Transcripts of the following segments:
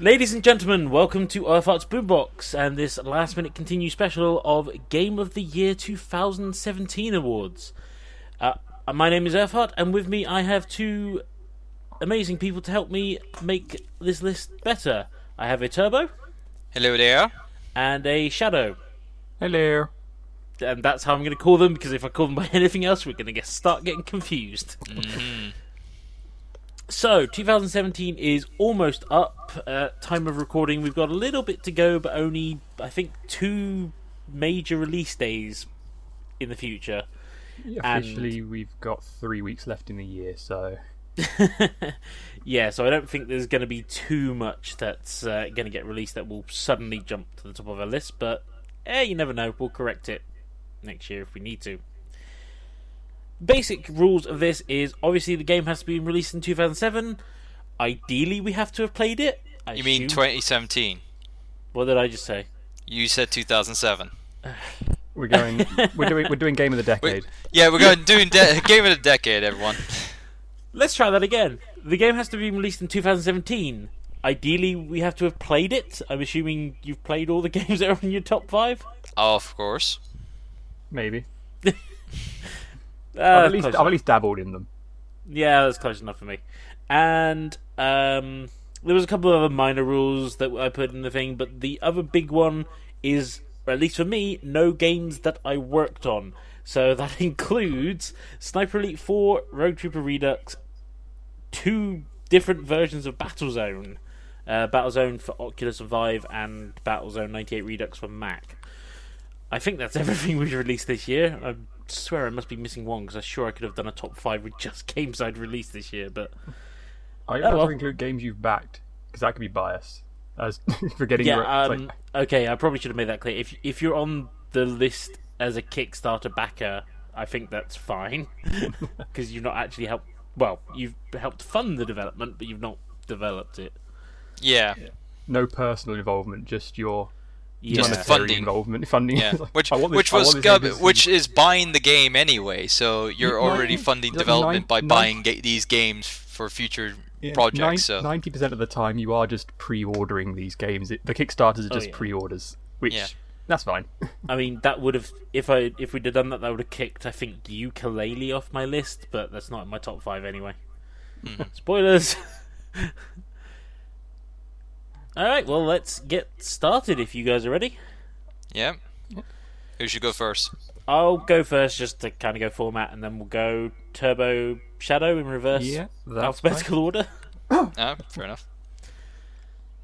Ladies and gentlemen, welcome to Urtheart's Boombox and this last minute continue special of Game of the Year 2017 awards. Uh, my name is Urtheart, and with me I have two amazing people to help me make this list better. I have a Turbo Hello there. and a Shadow. Hello. And that's how I'm going to call them because if I call them by anything else, we're going to get start getting confused. So, 2017 is almost up. Uh, time of recording, we've got a little bit to go, but only I think two major release days in the future. Officially, we've got three weeks left in the year, so yeah, so I don't think there's going to be too much that's uh, going to get released that will suddenly jump to the top of our list, but eh, you never know. We'll correct it next year if we need to. Basic rules of this is obviously the game has to be released in 2007. Ideally, we have to have played it. I You mean assume. 2017? What did I just say? You said 2007. we're going. we're doing. We're doing game of the Wait, decade. yeah, we're going doing de- game of the decade, everyone. Let's try that again. The game has to be released in 2017. Ideally, we have to have played it. I'm assuming you've played all the games that are in your top five. Of course. Maybe. Uh, I've at least I've at least dabbled in them. Yeah, that's close enough for me. And um, there was a couple of other minor rules that I put in the thing, but the other big one is, or at least for me, no games that I worked on. So that includes Sniper Elite 4, Rogue Trooper Redux, two different versions of Battlezone. Uh, Battlezone for Oculus and Vive, and Battlezone 98 Redux for Mac. I think that's everything we've released this year. I swear I must be missing one because I'm sure I could have done a top five with just games I'd released this year. But I Oh, have well. to include games you've backed because that could be biased. As forgetting. yeah, your, um, like, okay, I probably should have made that clear. If if you're on the list as a Kickstarter backer, I think that's fine because you've not actually helped. Well, you've helped fund the development, but you've not developed it. Yeah. no personal involvement, just your Yeah. Just monetary funding. involvement. Funding. Yeah, like, which I this- which was gov- which is buying the game anyway. So you're Nine- already funding like development nine- by nine- buying ga- these games for future projects. So Ninety percent of the time, you are just pre-ordering these games. It, the Kickstarters are Oh, just yeah. pre-orders, which Yeah. that's fine. I mean, that would have if I if we'd have done that, that would have kicked I think Yooka-Laylee off my list, but that's not in my top five anyway. Hmm. Spoilers. All right, well, let's get started if you guys are ready. yeah. Who should go first? I'll go first just to kind of go format, and then we'll go Turbo Shadow in reverse yeah, that's fine. alphabetical order. Ah, fair enough.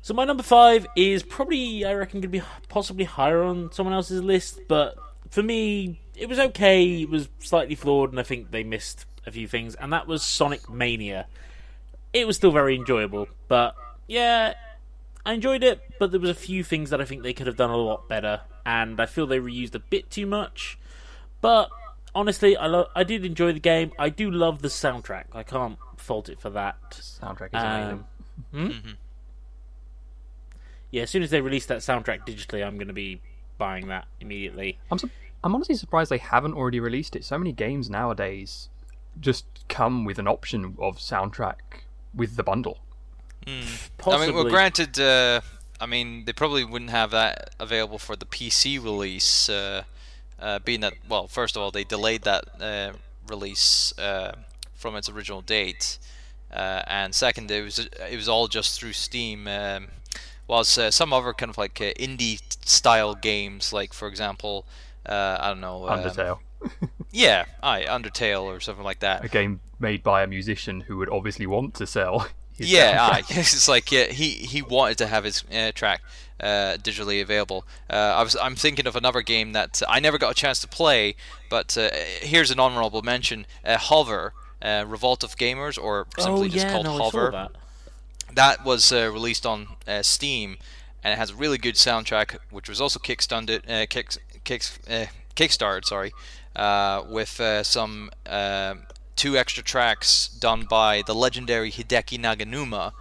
So my number five is probably I reckon going to be possibly higher on someone else's list, but for me it was okay. It was slightly flawed, and I think they missed a few things, and that was Sonic Mania. It was still very enjoyable, but yeah, I enjoyed it, but there was a few things that I think they could have done a lot better, and I feel they reused a bit too much. But honestly, I lo- I did enjoy the game. I do love the soundtrack. I can't fault it for that. Soundtrack is amazing. Um, hmm? Yeah, as soon as they release that soundtrack digitally, I'm going to be buying that immediately. I'm su- I'm honestly surprised they haven't already released it. So many games nowadays just come with an option of soundtrack with the bundle. Possibly. I mean, well, granted, uh, I mean, they probably wouldn't have that available for the PC release, uh, uh, being that, well, first of all, they delayed that uh, release uh, from its original date, uh, and second, it was it was all just through Steam. Um, whilst uh, some other kind of like uh, indie style games, like for example, uh, I don't know, um, Undertale, yeah, aye, Undertale or something like that. a game made by a musician who would obviously want to sell. Yeah, aye. it's like yeah, he he wanted to have his uh, track uh, digitally available. Uh, I was I'm thinking of another game that I never got a chance to play, but uh, here's an honorable mention: uh, Hover, uh, Revolt of Gamers, or simply oh just yeah, called no, Hover. that. That was uh, released on uh, Steam, and it has a really good soundtrack, which was also kickstarted, uh, kicks, uh, kickstarted, sorry, uh, with uh, some two extra tracks done by the legendary Hideki Naganuma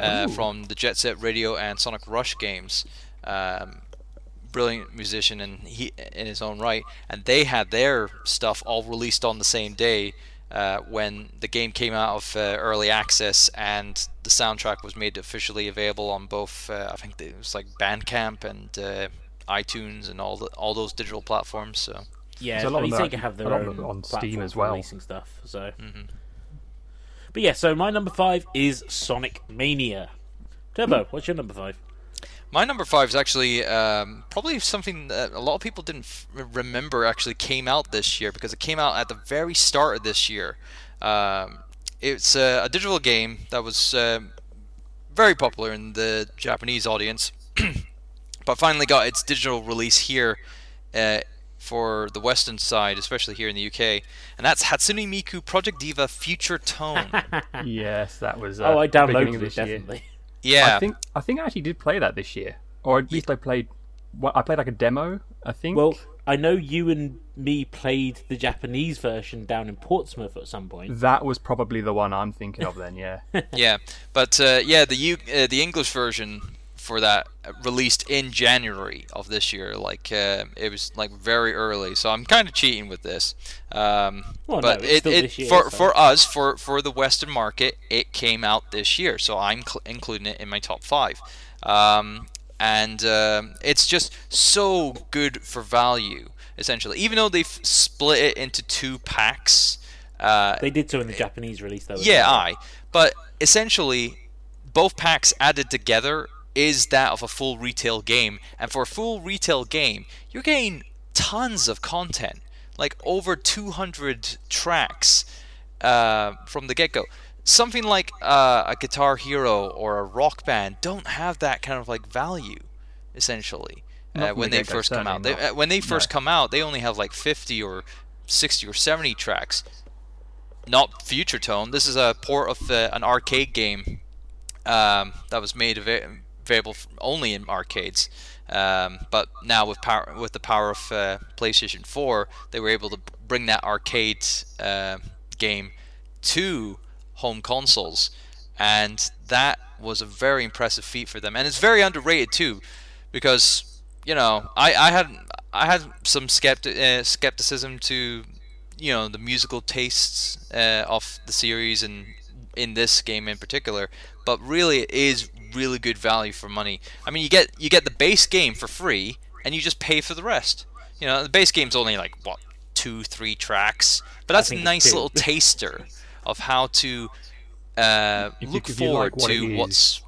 uh, from the Jet Set Radio and Sonic Rush games. Um, brilliant musician and he in his own right, and they had their stuff all released on the same day. uh, when the game came out of uh, early access and the soundtrack was made officially available on both. Uh, I think it was like Bandcamp and uh, iTunes and all the all those digital platforms. So Yeah, There's a lot I mean, of Sega that- have their a lot of own on Steam as well. releasing stuff. So, Mm-hmm. but yeah, so my number five is Sonic Mania. Turbo, what's your number five? My number five is actually um, probably something that a lot of people didn't f- remember actually came out this year because it came out at the very start of this year. Um, it's a, a digital game that was um very popular in the Japanese audience, but finally got its digital release here uh, for the Western side, especially here in the UK, and that's Hatsune Miku Project Diva Future Tone. yes, that was. Uh, oh, I the beginning downloaded it this year. definitely. yeah, I think I think I actually did play that this year, or at least I played. Well, I played like a demo. I think. Well, I know you and me played the Japanese version down in Portsmouth at some point. that was probably the one I'm thinking of. Then, yeah. yeah, but uh, yeah, the U- uh, the English version for that released in January of this year. Like uh, it was like very early, so I'm kind of cheating with this. Um, Well, but no, it, it year, for so- for us for for the Western market, it came out this year, so I'm cl- including it in my top five. Um, and um, it's just so good for value, essentially. Even though they've split it into two packs. Uh, They did so in the Japanese release, though. yeah, I. But essentially, both packs added together is that of a full retail game. And for a full retail game, you're getting tons of content, like over 200 tracks uh, from the get go. Something like uh, a Guitar Hero or a Rock Band don't have that kind of like value, essentially. Uh, when the they first come out, they, uh, when they first No. come out, they only have like 50 or 60 or 70 tracks not Future Tone. This is a port of uh, an arcade game um, that was made available only in arcades. Um, but now with power, with the power of uh, PlayStation 4, they were able to bring that arcade uh, game to home consoles, and that was a very impressive feat for them. And it's very underrated too, because you know I, I had I had some skepti- uh, skepticism to you know the musical tastes uh, of the series and in this game in particular but really it is really good value for money i mean you get you get the base game for free and you just pay for the rest you know the base game's only like what two three tracks but that's a nice little taster of how to uh, look you forward like what to what's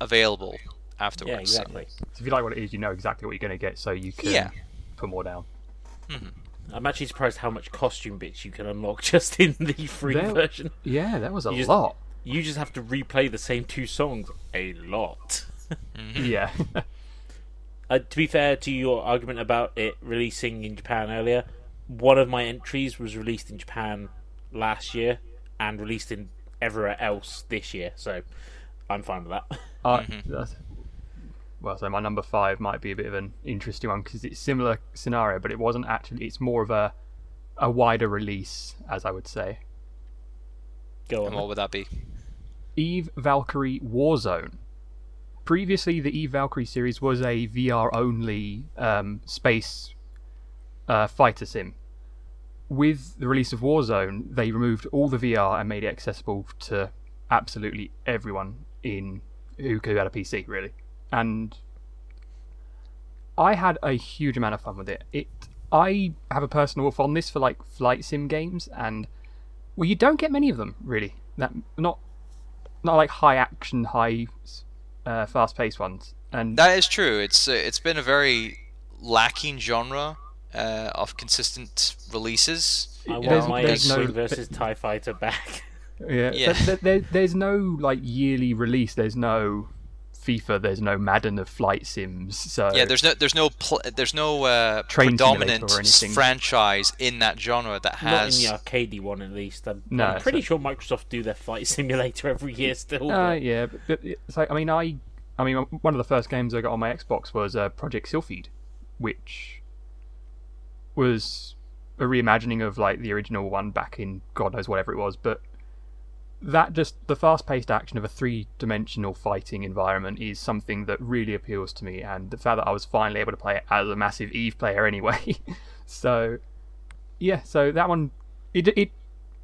available afterwards Yeah, exactly. So if you like what it is, you know exactly what you're going to get, so you can Yeah. put more down. I'm actually surprised how much costume bits you can unlock just in the free There- version. Yeah, that was a You just- lot. You just have to replay the same two songs a lot. Mm-hmm. Yeah. Uh, to be fair to your argument about it releasing in Japan earlier, one of my entries was released in Japan last year and released in everywhere else this year, so I'm fine with that. I, uh, mm-hmm. that's, well, so my number five might be a bit of an interesting one because it's similar scenario, but it wasn't actually. It's more of a a wider release, as I would say. Go and what would that be Eve Valkyrie Warzone. Previously, the Eve Valkyrie series was a VR only um, space uh, fighter sim. With the release of Warzone, they removed all the VR and made it accessible to absolutely everyone in who could had a PC, really. And I had a huge amount of fun with it. It I have a personal fondness for like flight sim games, and well, you don't get many of them really. That not not like high action, high uh, fast paced ones. And That is true. It's uh, it's been a very lacking genre uh, of consistent releases. I there's- want my there's no- X-Wing versus TIE Fighter back. yeah, Yeah. There, there, there's no like yearly release. There's no FIFA. There's no Madden of flight sims. So Yeah, there's no there's no pl- there's no uh, Train predominant simulator or anything. franchise in that genre that Not in has. the arcadey one, at least. I'm, No, I'm pretty so- sure Microsoft do their flight simulator every year still. Uh, but- yeah, but, but it's like I mean, I, I mean, one of the first games I got on my Xbox was uh, Project Sylpheed, which was a reimagining of like the original one back in God knows whatever it was. But that just the fast-paced action of a three-dimensional fighting environment is something that really appeals to me, and the fact that I was finally able to play it as a massive Eve player anyway. so, yeah, so that one, it it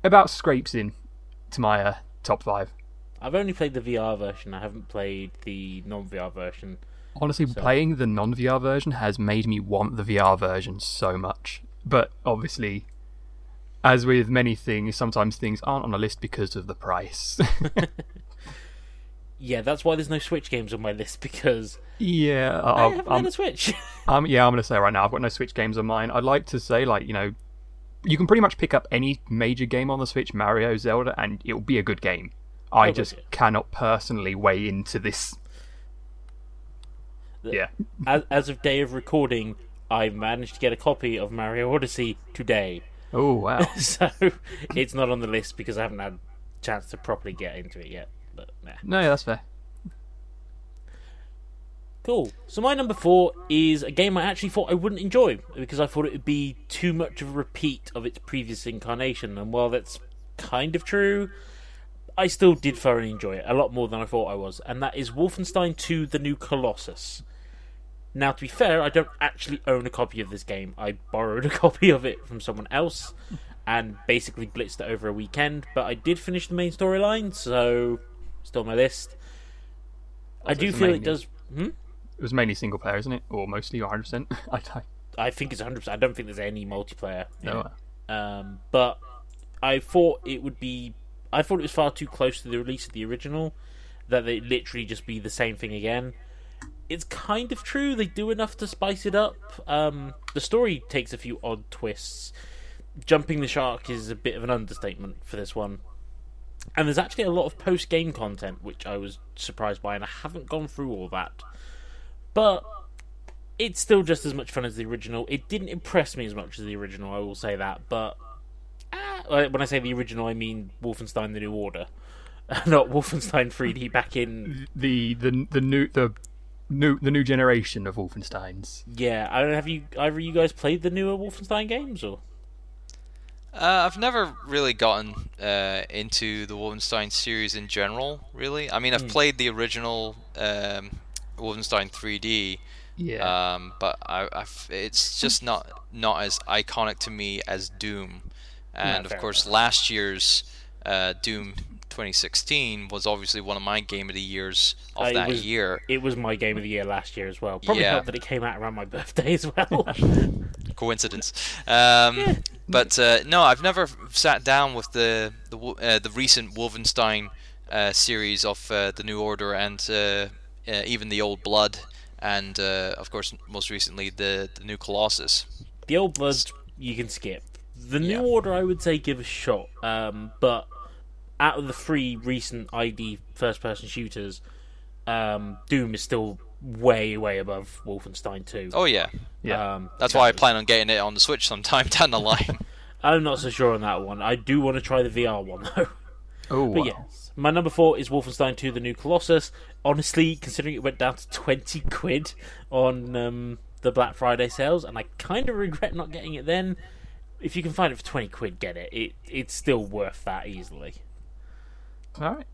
about scrapes in to my uh, top five. I've only played the VR version. I haven't played the non-VR version. Honestly, So- playing the non VR version has made me want the VR version so much. But obviously, as with many things, sometimes things aren't on a list because of the price. Yeah, that's why there's no Switch games on my list because yeah, I I'll- haven't I'm- got a Switch. Um, yeah, I'm going to say right now, I've got no Switch games on mine. I'd like to say, like, you know, you can pretty much pick up any major game on the Switch, Mario, Zelda, and it'll be a good game. I Oh, just yeah. cannot personally weigh into this. Yeah. as, as of day of recording, I managed to get a copy of Mario Odyssey today. Oh, wow. so it's not on the list because I haven't had a chance to properly get into it yet. But nah. no, yeah, that's fair. Cool. So my number four is a game I actually thought I wouldn't enjoy because I thought it would be too much of a repeat of its previous incarnation. And while that's kind of true, I still did thoroughly enjoy it a lot more than I thought I was. And that is Wolfenstein 2: The New Colossus. Now, to be fair, I don't actually own a copy of this game. I borrowed a copy of it from someone else and basically blitzed it over a weekend. But I did finish the main storyline, so still on my list. I do feel it does. Hmm? It was mainly single player, isn't it? Or mostly, or 100%. I, I, I think it's 100%. I don't think there's any multiplayer. no, Um, but I thought it would be. I thought it was far too close to the release of the original that it literally just be the same thing again. It's kind of true. They do enough to spice it up. Um, the story takes a few odd twists. Jumping the shark is a bit of an understatement for this one. And there's actually a lot of post game content, which I was surprised by, and I haven't gone through all that. But it's still just as much fun as the original. It didn't impress me as much as the original, I will say that. But ah, uh, when I say the original, I mean Wolfenstein: The New Order, not Wolfenstein 3D back in. the, the, the new, the new, the new generation of Wolfensteins. Yeah, I don't have you either. You guys played the newer Wolfenstein games, or Uh, I've never really gotten uh, into the Wolfenstein series in general. Really, I mean, I've played the original um, Wolfenstein 3D, Yeah. um, but I, I've, it's just not not as iconic to me as Doom. And of fair course, last year's uh, Doom 2016 was obviously one of my game of the years of Uh, that was- year. it was my game of the year last year as well. Probably Yeah. helped that it came out around my birthday as well. coincidence. Um, But uh, no, I've never sat down with the the uh, the recent Wolfenstein uh, series of uh, the New Order and uh, uh, even the Old Blood, and uh, of course most recently the the new Colossus. The old Blood you can skip. The new Yeah. order I would say give a shot. Um, but out of the three recent ID first person shooters, um, Doom is still way, way above Wolfenstein 2. Oh yeah, Yeah. Um, that's why I plan on getting it on the Switch sometime down the line. I'm not so sure on that one. I do want to try the VR one though. oh, But wow. yes, my number four is Wolfenstein 2: The New Colossus. Honestly, considering it went down to twenty quid on um, the Black Friday sales, and I kind of regret not getting it then. If you can find it for twenty quid, get it. It it's still worth that easily. All right.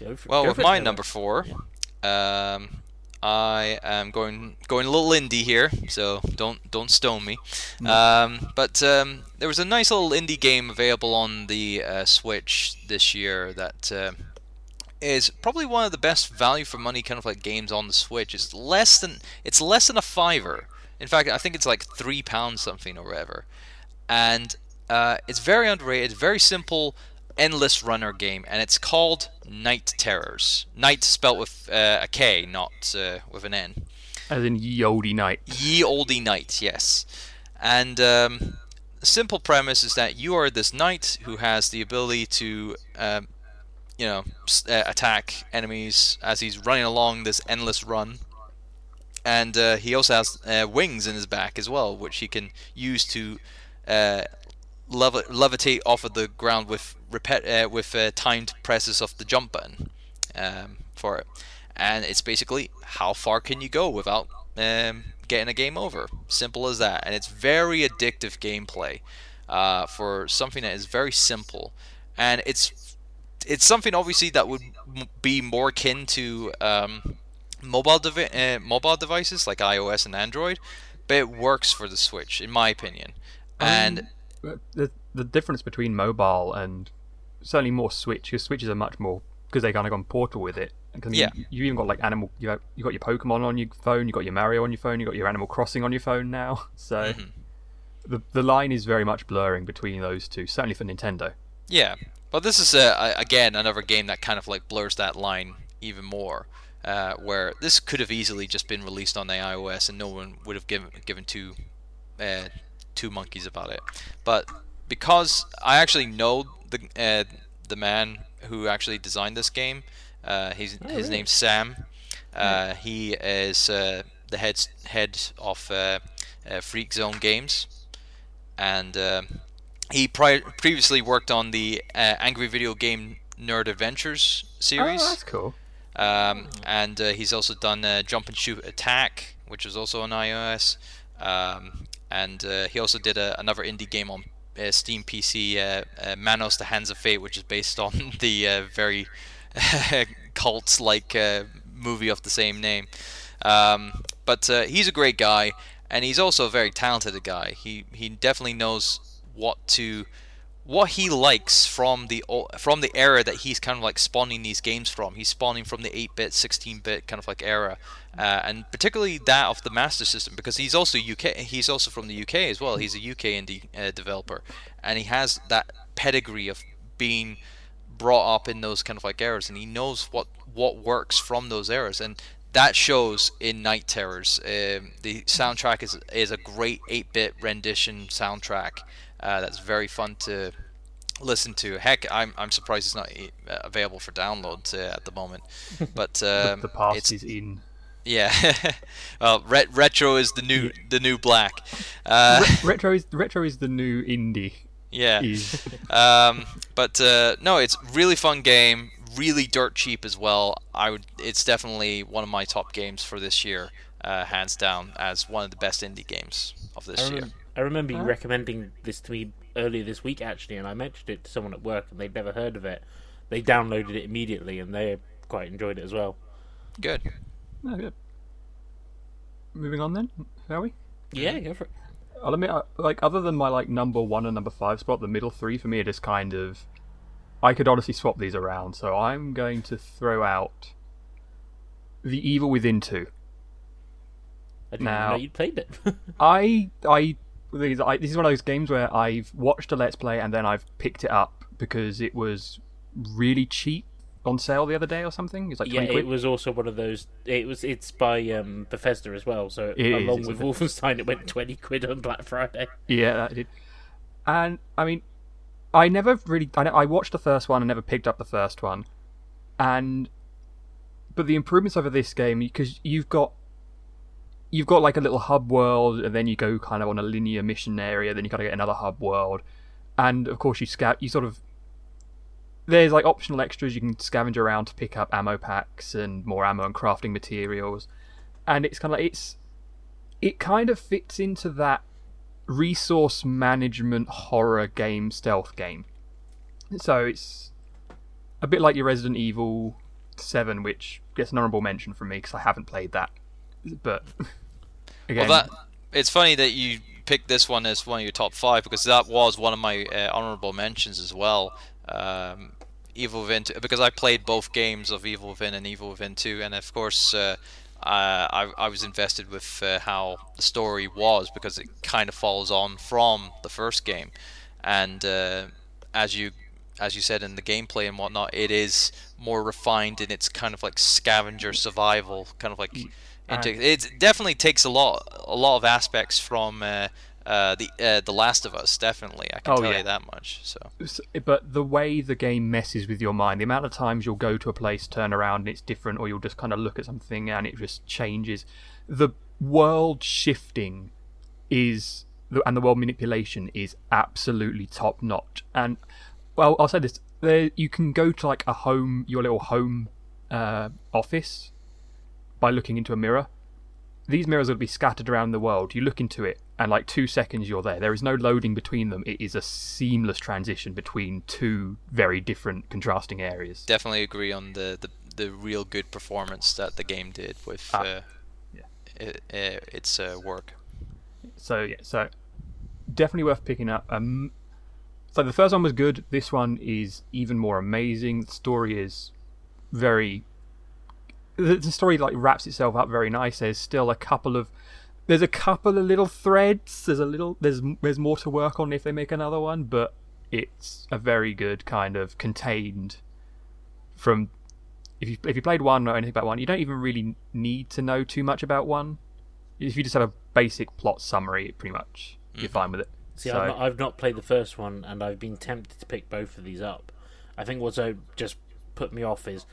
Go for, Well, go with for it, my Trevor. number four, um, I am going going a little indie here, so don't don't stone me. Um, but um, there was a nice little indie game available on the uh, Switch this year that uh, is probably one of the best value for money kind of like games on the Switch. It's less than it's less than a fiver. In fact, I think it's like three pounds something or whatever. And uh, it's very underrated. It's very simple, endless runner game, and it's called Night Terrors. Night spelt with uh, a K, not uh, with an N. As in ye olde night. Ye olde knight, yes. And um, the simple premise is that you are this knight who has the ability to, um, you know, s- uh, attack enemies as he's running along this endless run. And uh, he also has uh, wings in his back as well, which he can use to uh, levi- levitate off of the ground with repet- uh, with uh, timed presses of the jump button um, for it. And it's basically how far can you go without um, getting a game over? Simple as that. And it's very addictive gameplay uh, for something that is very simple. And it's it's something obviously that would m- be more akin to um, mobile devi- uh, mobile devices like iOS and Android, but it works for the Switch in my opinion. And But the the difference between mobile and certainly more Switch, because Switches are much more because they kind of gone Portal with it. 'Cause, I mean, Yeah. you, you even got like animal. You got, you got your Pokemon on your phone. You got your Mario on your phone. You got your Animal Crossing on your phone now. So Mhm. the the line is very much blurring between those two. Certainly for Nintendo. Yeah, but this is uh, a- again another game that kind of like blurs that line even more. Uh, where this could have easily just been released on the iOS and no one would have given given two uh, two monkeys about it. But because I actually know the uh, the man who actually designed this game, uh, Oh, his really? name's Sam. Uh, he is uh, the head head of uh, uh, Freak Zone Games, and uh, he pri- previously worked on the uh, Angry Video Game Nerd Adventures series. Oh, that's cool. Um, and uh, he's also done uh, Jump and Shoot Attack, which was also on iOS. Um, and uh, he also did a, another indie game on uh, Steam PC, uh, uh, Manos: The Hands of Fate, which is based on the uh, very cult-like uh, movie of the same name. Um, but uh, he's a great guy, and he's also a very talented guy. He he definitely knows what to what he likes from the from the era that he's kind of like spawning these games from. He's spawning from the 8-bit, 16-bit kind of like era, uh, and particularly that of the Master System because he's also UK. He's also from the UK as well. He's a UK indie uh, developer, and he has that pedigree of being brought up in those kind of like eras, and he knows what what works from those eras, and that shows in Night Terrors. Um, the soundtrack is is a great 8-bit rendition soundtrack. Uh, that's very fun to listen to. Heck, I'm I'm surprised it's not uh, available for download uh, at the moment. But The, um, the past it's is in. Yeah. well, ret- retro is the new the new black. Uh, Re- retro is retro is the new indie. yeah. Um, but uh, no, it's really fun game. Really dirt cheap as well. I would. It's definitely one of my top games for this year, uh, hands down, as one of the best indie games of this I year. remember, I remember you recommending this to me earlier this week, actually, and I mentioned it to someone at work, and they'd never heard of it. They downloaded it immediately, and they quite enjoyed it as well. Good. Oh, good. Moving on then, shall we? Yeah, go for it. I'll admit, uh, like other than my like number one and number five spot, the middle three for me are just kind of. I could honestly swap these around, so I'm going to throw out the Evil Within two. I didn't now, know you'd played it. I I these I this is one of those games where I've watched a let's play and then I've picked it up because it was really cheap on sale the other day or something. It's like yeah, quid. it was also one of those. It was. It's by um, Bethesda as well, so It is, along it's with Wolfenstein, it went twenty quid on Black Friday. Yeah, that did. And I mean, I never really. I, I watched the first one and never picked up the first one, and but the improvements over this game because you've got you've got like a little hub world, and then you go kind of on a linear mission area, then you gotta get another hub world, and of course you scout. You sort of there's like optional extras you can scavenge around to pick up ammo packs and more ammo and crafting materials, and it's kind of like it's it kind of fits into that resource management horror game stealth game. So it's a bit like your Resident Evil 7, which gets an honorable mention from me because I haven't played that. But again, Well, that it's funny that you picked this one as one of your top five because that was one of my uh, honorable mentions as well. Um, Evil Within, 2, because I played both games of Evil Within and Evil Within 2, and of course uh, I, I was invested with uh, how the story was because it kind of follows on from the first game, and uh, as you as you said in the gameplay and whatnot, it is more refined in its kind of like scavenger survival, kind of like. Into, it definitely takes a lot, a lot of aspects from uh, the uh, the Last of Us. Definitely, I can Oh, tell yeah. you that much. So but the way the game messes with your mind, the amount of times you'll go to a place, turn around, and it's different, or you'll just kind of look at something and it just changes. The world shifting is, and the world manipulation is absolutely top notch. And well, I'll say this: there you can go to like a home, your little home uh, office by looking into a mirror. These mirrors will be scattered around the world. You look into it, and like two seconds you're there. There is no loading between them. It is a seamless transition between two very different, contrasting areas. definitely agree on the, the, the real good performance that the game did with Ah, uh, yeah. it, uh, its uh, work. So yeah, so definitely worth picking up. Um, So the first one was good. This one is even more amazing. The story is very. The, the story like wraps itself up very nice. There's still a couple of. There's a couple of little threads. There's a little. There's there's more to work on if they make another one, but it's a very good kind of contained. From, if you if you played one or anything about one, you don't even really need to know too much about one. If you just have a basic plot summary, pretty much you're fine with it. See, So- I've, not, I've not played the first one, and I've been tempted to pick both of these up. I think what's uh, just put me off is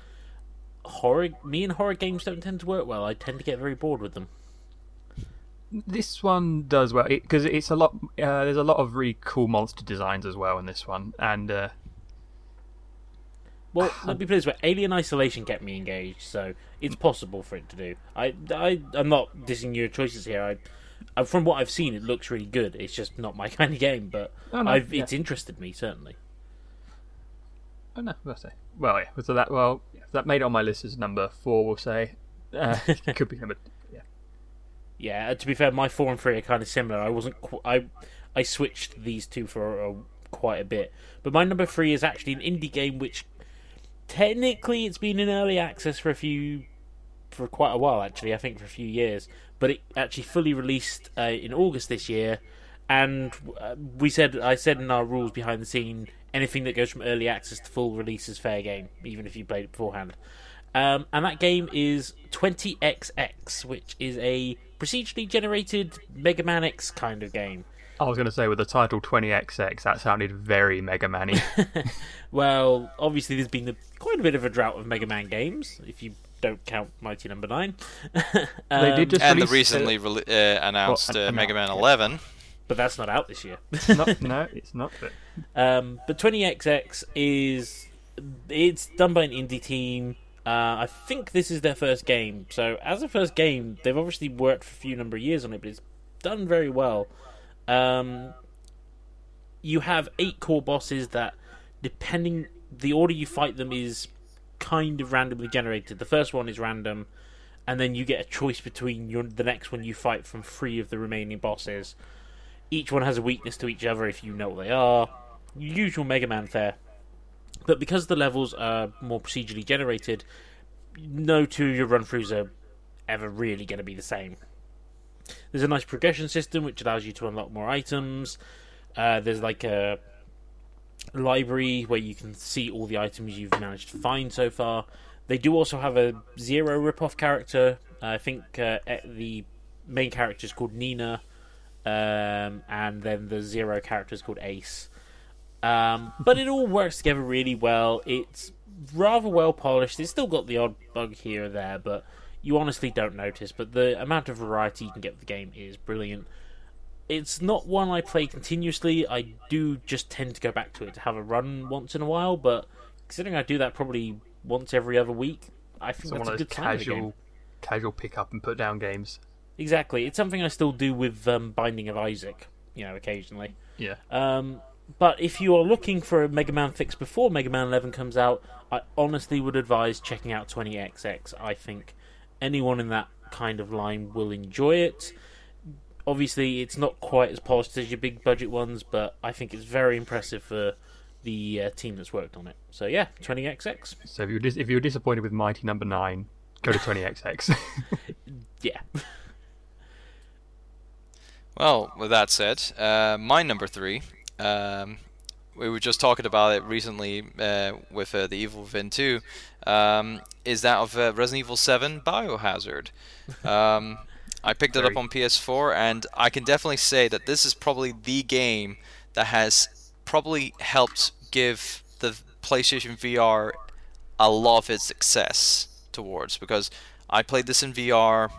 horror. Me and horror games don't tend to work well. I tend to get very bored with them. This one does well because it's a lot. Uh, there's a lot of really cool monster designs as well in this one, and uh, Well, let me put it this way: Alien Isolation kept me engaged, so it's possible for it to do. I, I, I'm not dissing your choices here. I, I, from what I've seen, it looks really good. It's just not my kind of game, but Oh, no, I've, yeah. it's interested me certainly. oh no, we'll say. Well, yeah. So that well, that made it on my list as number four. We'll say. Uh, could be number. Yeah. Uh, to be fair, my four and three are kind of similar. I wasn't. Qu- I I switched these two for uh, quite a bit, but my number three is actually an indie game which technically it's been in early access for a few for quite a while. Actually, I think for a few years, but it actually fully released uh, in August this year. And uh, we said, I said in our rules behind the scene, anything that goes from early access to full release is fair game, even if you played it beforehand. Um, and that game is 20XX, which is a procedurally generated Mega Man X kind of game. I was going to say with the title 20XX, that sounded very Mega Man-y. Well, obviously, there's been a, quite a bit of a drought of Mega Man games, if you don't count Mighty Number Nine. They did just and the uh, recently rele- uh, announced an- uh, Mega Man 11. but that's not out this year. not, no, it's not. But Um, but 20XX is it's done by an indie team. Uh, I think this is their first game. So as a first game, they've obviously worked for a few number of years on it, but it's done very well. Um, you have eight core bosses that, depending the order you fight them is kind of randomly generated. The first one is random, and then you get a choice between your the next one you fight from three of the remaining bosses. Each one has a weakness to each other if you know what they are. Usual Mega Man fare. But because the levels are more procedurally generated, no two of your run throughs are ever really going to be the same. There's a nice progression system which allows you to unlock more items. Uh, there's like a library where you can see all the items you've managed to find so far. They do also have a zero rip-off character. I think uh, the main character is called Nina, um, and then the zero character is called Ace. Um, but it all works together really well. It's rather well polished. It's still got the odd bug here or there, but you honestly don't notice. But the amount of variety you can get with the game is brilliant. It's not one I play continuously. I do just tend to go back to it to have a run once in a while, but considering I do that probably once every other week, I think so that's one a good casual, casual pick up and put down games. Exactly. It's something I still do with um, Binding of Isaac, you know, occasionally. Yeah. Um, but if you are looking for a Mega Man fix before Mega Man 11 comes out, I honestly would advise checking out 20XX. I think anyone in that kind of line will enjoy it. Obviously, it's not quite as polished as your big budget ones, but I think it's very impressive for the uh, team that's worked on it. So yeah, 20XX. So if you're dis- if you're disappointed with Mighty Number Nine, go to 20XX. Yeah. Well, with that said, uh, my number three, um, we were just talking about it recently uh, with uh, the Evil Within 2, um, is that of uh, Resident Evil 7 Biohazard. Um, I picked it up on PS4, and I can definitely say that this is probably the game that has probably helped give the PlayStation VR a lot of its success towards because I played this in VR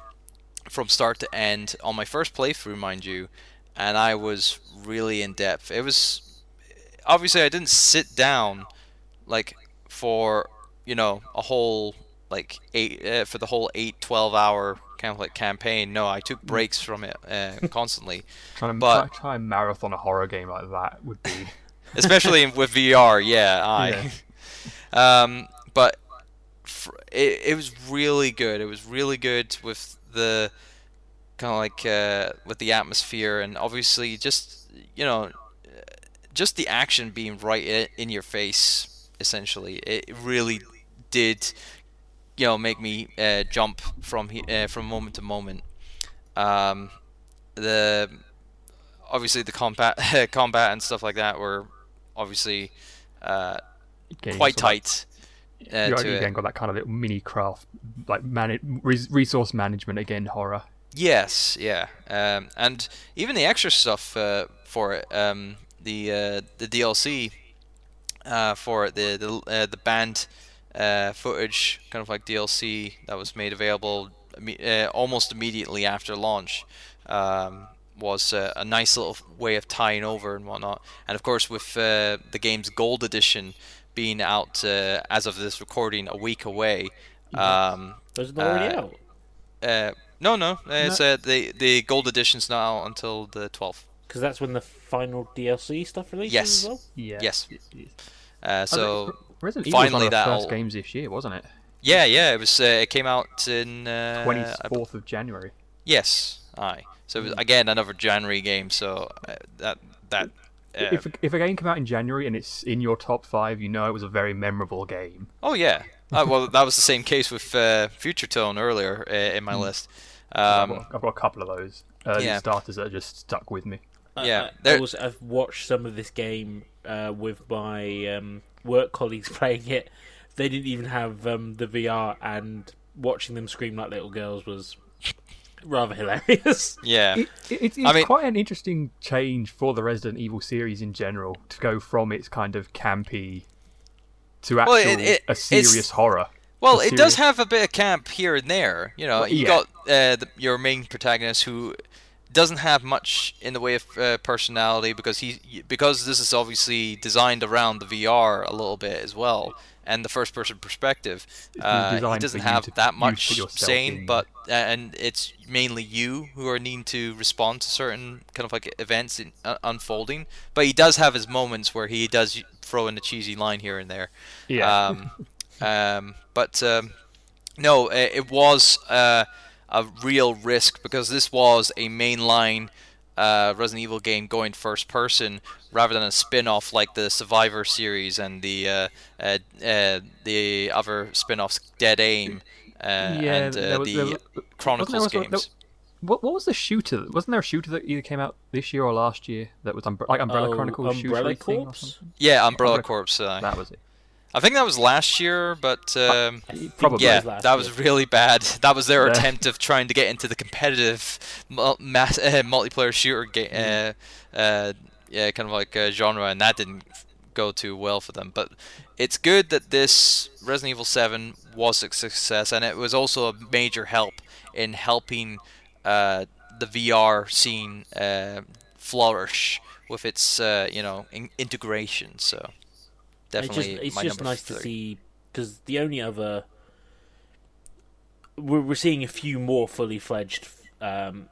from start to end on my first playthrough, mind you, and I was really in depth. It was obviously I didn't sit down like for you know a whole like eight uh, for the whole eight 12 hour kind of like campaign. No, I took breaks from it uh, constantly, trying to But- try, and marathon a horror game like that would be. especially with VR. Yeah, I. um, but it, it was really good. It was really good with the kind of like uh, with the atmosphere and obviously just you know just the action being right in your face, essentially, it really did, you know, make me uh, jump from uh, from moment to moment. Um, the obviously the combat combat and stuff like that were obviously uh, quite tight. Uh, you again it. got that kind of little mini craft, like res- resource management again, horror. Yes, yeah, um, and even the extra stuff uh, for it, um, the uh, the DLC uh, for it, the the uh, the banned uh, footage, kind of like DLC that was made available uh, almost immediately after launch, um, was uh, a nice little way of tying over and whatnot. And of course, with uh, the game's Gold Edition being out uh, as of this recording a week away. Um, it already Uh, out? No, no, it's uh, the the gold edition's not out until the 12th. Because that's when the final DLC stuff releases Yes. as well. Yeah. Yes. Yes, yes. Uh, so Resident Evil was one finally that'll- first games this year, wasn't it? yeah, yeah, it was. Uh, it came out in uh, Twenty I- fourth of January. yes, aye. So Hmm. it was, again another January game. So uh, that that. Uh, if a, if a game came out in January and it's in your top five, you know it was a very memorable game. oh yeah. Uh, well, that was the same case with uh, Future Tone earlier uh, in Hmm. my list. I've, Um, got, I've got a couple of those early yeah. starters that are just stuck with me. I- Yeah, I, I there- also, I've watched some of this game uh, with my um, work colleagues playing it. They didn't even have um, the VR, and watching them scream like little girls was rather hilarious. yeah. It, it, it's it's I mean- quite an interesting change for the Resident Evil series in general to go from its kind of campy to actual Well, it- it- a serious horror. Well, a it does have a bit of camp here and there. You know, Well, you yeah. got uh, the, your main protagonist who doesn't have much in the way of uh, personality because he because this is obviously designed around the VR a little bit as well and the first person perspective. Uh, he doesn't have to- that much saying, in. but and it's mainly you who are needing to respond to certain kind of like events in, uh, unfolding. But he does have his moments where he does throw in a cheesy line here and there. Yeah. Um, um, but um, no, it, it was uh, a real risk because this was a mainline uh, Resident Evil game going first person rather than a spin-off like the Survivor series and the uh, uh, uh, the other spin-offs Dead Aim uh, and uh, there was- the there was- Chronicles wasn't there games. What, what was the shooter? Wasn't there a shooter that either came out this year or last year that was umbre- like Umbrella Oh, Chronicles Umbrella shooter Corps? Yeah, Umbrella Umbrella- Corps. Uh, That was it. I think that was last year, but um, Probably. yeah, was last that year. was really bad. That was their Yeah. attempt of trying to get into the competitive mul- mass, uh, multiplayer shooter game, Mm. uh, uh, yeah, kind of like uh, genre, and that didn't go too well for them. But it's good that this Resident Evil 7 was a success, and it was also a major help in helping uh, the VR scene uh, flourish with its uh, you know in- integration. So definitely, it's just, it's my just number nice to see because the only other we're, we're seeing a few more fully fledged um,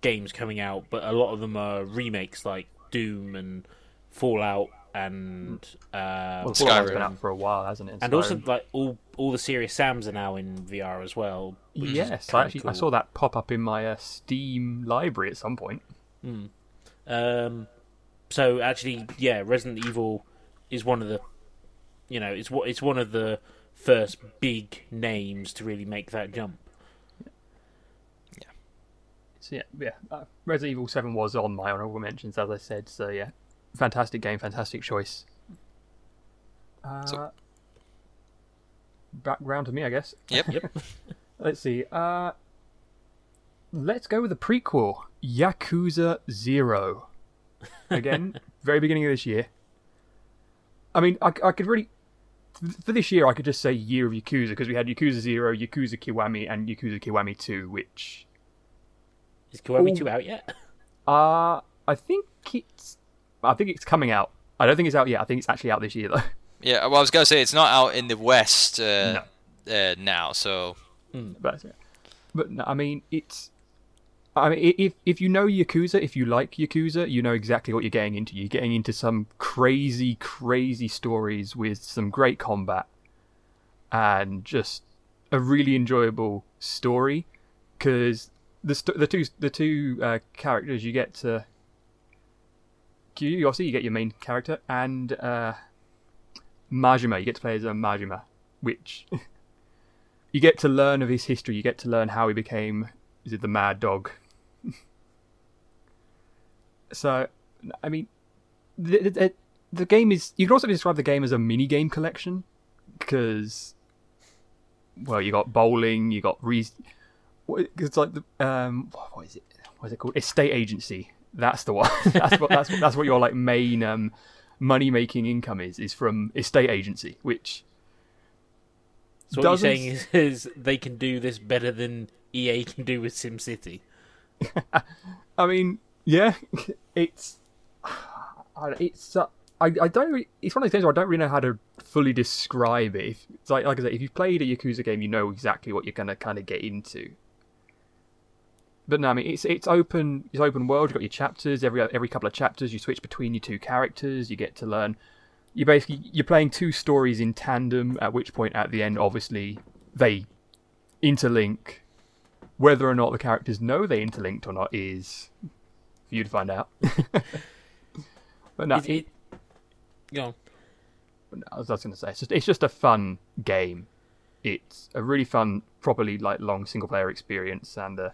games coming out, but a lot of them are remakes like Doom and Fallout and uh, Well, Fallout's been Skyrim. out for a while, hasn't it? and also like all all the Serious Sams are now in VR as well. which yes, I kinda actually I saw that pop up in my uh, Steam library at some point. Um, so actually, yeah, Resident Evil is one of the, you know, it's what it's one of the first big names to really make that jump. So yeah, yeah. Uh, Resident Evil Seven was on my honorable mentions, as I said. So yeah, fantastic game, fantastic choice. Uh, So- back round to me, I guess. Yep. Yep. Let's see. Uh, let's go with the prequel, Yakuza Zero. Again, very beginning of this year. I mean, I, I could really, for this year, I could just say Year of Yakuza because we had Yakuza Zero, Yakuza Kiwami, and Yakuza Kiwami Two, which Is Kiwami Ooh. two out yet? uh I think it's, I think it's coming out. I don't think it's out yet. I think it's actually out this year though. Yeah, well, I was gonna say it's not out in the West uh, No. uh, now, so But, but no, I mean, it's. I mean, if if you know Yakuza, if you like Yakuza, you know exactly what you're getting into. You're getting into some crazy, crazy stories with some great combat, and just a really enjoyable story. Because the st- the two the two uh, characters you get to obviously, you get your main character, and uh, Majima. You get to play as a Majima, which you get to learn of his history. You get to learn how he became. Is it the Mad Dog? So, I mean, the, the, the game is. You can also describe the game as a mini game collection because, well, you got bowling, you got re. It's like the um, what is it? What is it called? Estate agency. That's the one. that's what that's that's what your like main um, money making income is is from estate agency, which. So what doesn't- you're saying is, is they can do this better than EA can do with SimCity. I mean, yeah, it's it's uh, I I don't re- it's one of those things where I don't really know how to fully describe it. It's like like I said, if you've played a Yakuza game, you know exactly what you're gonna kind of get into. But no, I mean it's it's open it's open world. You've got your chapters every every couple of chapters. You switch between your two characters. You get to learn. You basically you're playing two stories in tandem. At which point, at the end, obviously they interlink. Whether or not the characters know they interlinked or not is for you to find out. but no, It, it, you know, no, I was, I was going to say it's just it's just a fun game. It's a really fun, properly like long single player experience, and uh,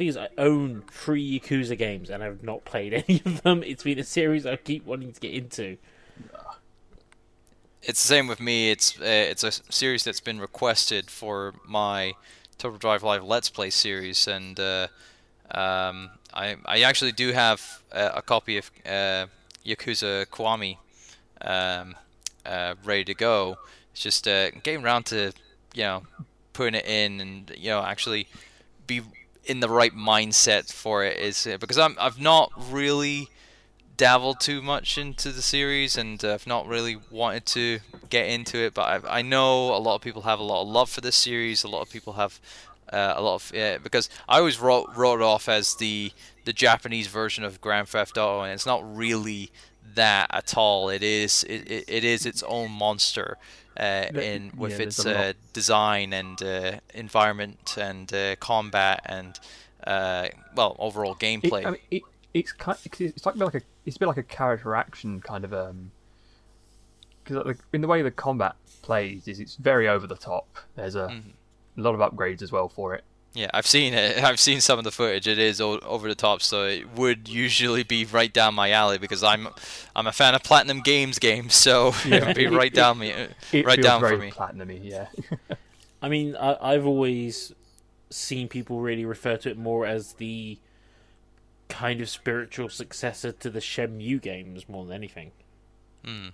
thing is, I own three Yakuza games and I've not played any of them. It's been a series I keep wanting to get into. It's the same with me. It's uh, it's a s- series that's been requested for my Turbo Drive Live Let's Play series, and uh, um, I I actually do have uh, a copy of uh, Yakuza Kiwami um, uh, ready to go. It's just uh, getting around to you know putting it in and you know actually be in the right mindset for it is uh, because I'm I've not really dabbled too much into the series and uh, I've not really wanted to get into it but I, I know a lot of people have a lot of love for this series a lot of people have uh, a lot of yeah, because I always wrote, wrote off as the the Japanese version of Grand Theft Auto and it's not really that at all it is it, it, it is its own monster uh, in with yeah, its there's a lot. uh, design and uh, environment and uh, combat and uh, well overall it, gameplay I mean, it, it's kind it's like like a it's a bit like a character action kind of um because like, in the way the combat plays is it's very over the top. There's a, Mhm. A lot of upgrades as well for it. Yeah, I've seen it. I've seen some of the footage. It is o- over the top, so it would usually be right down my alley because I'm I'm a fan of Platinum Games games, so it Yeah, would be right down me, It right feels down very for me. platinumy, yeah. I mean, I, I've always seen people really refer to it more as the kind of spiritual successor to the Shenmue games more than anything. Hmm.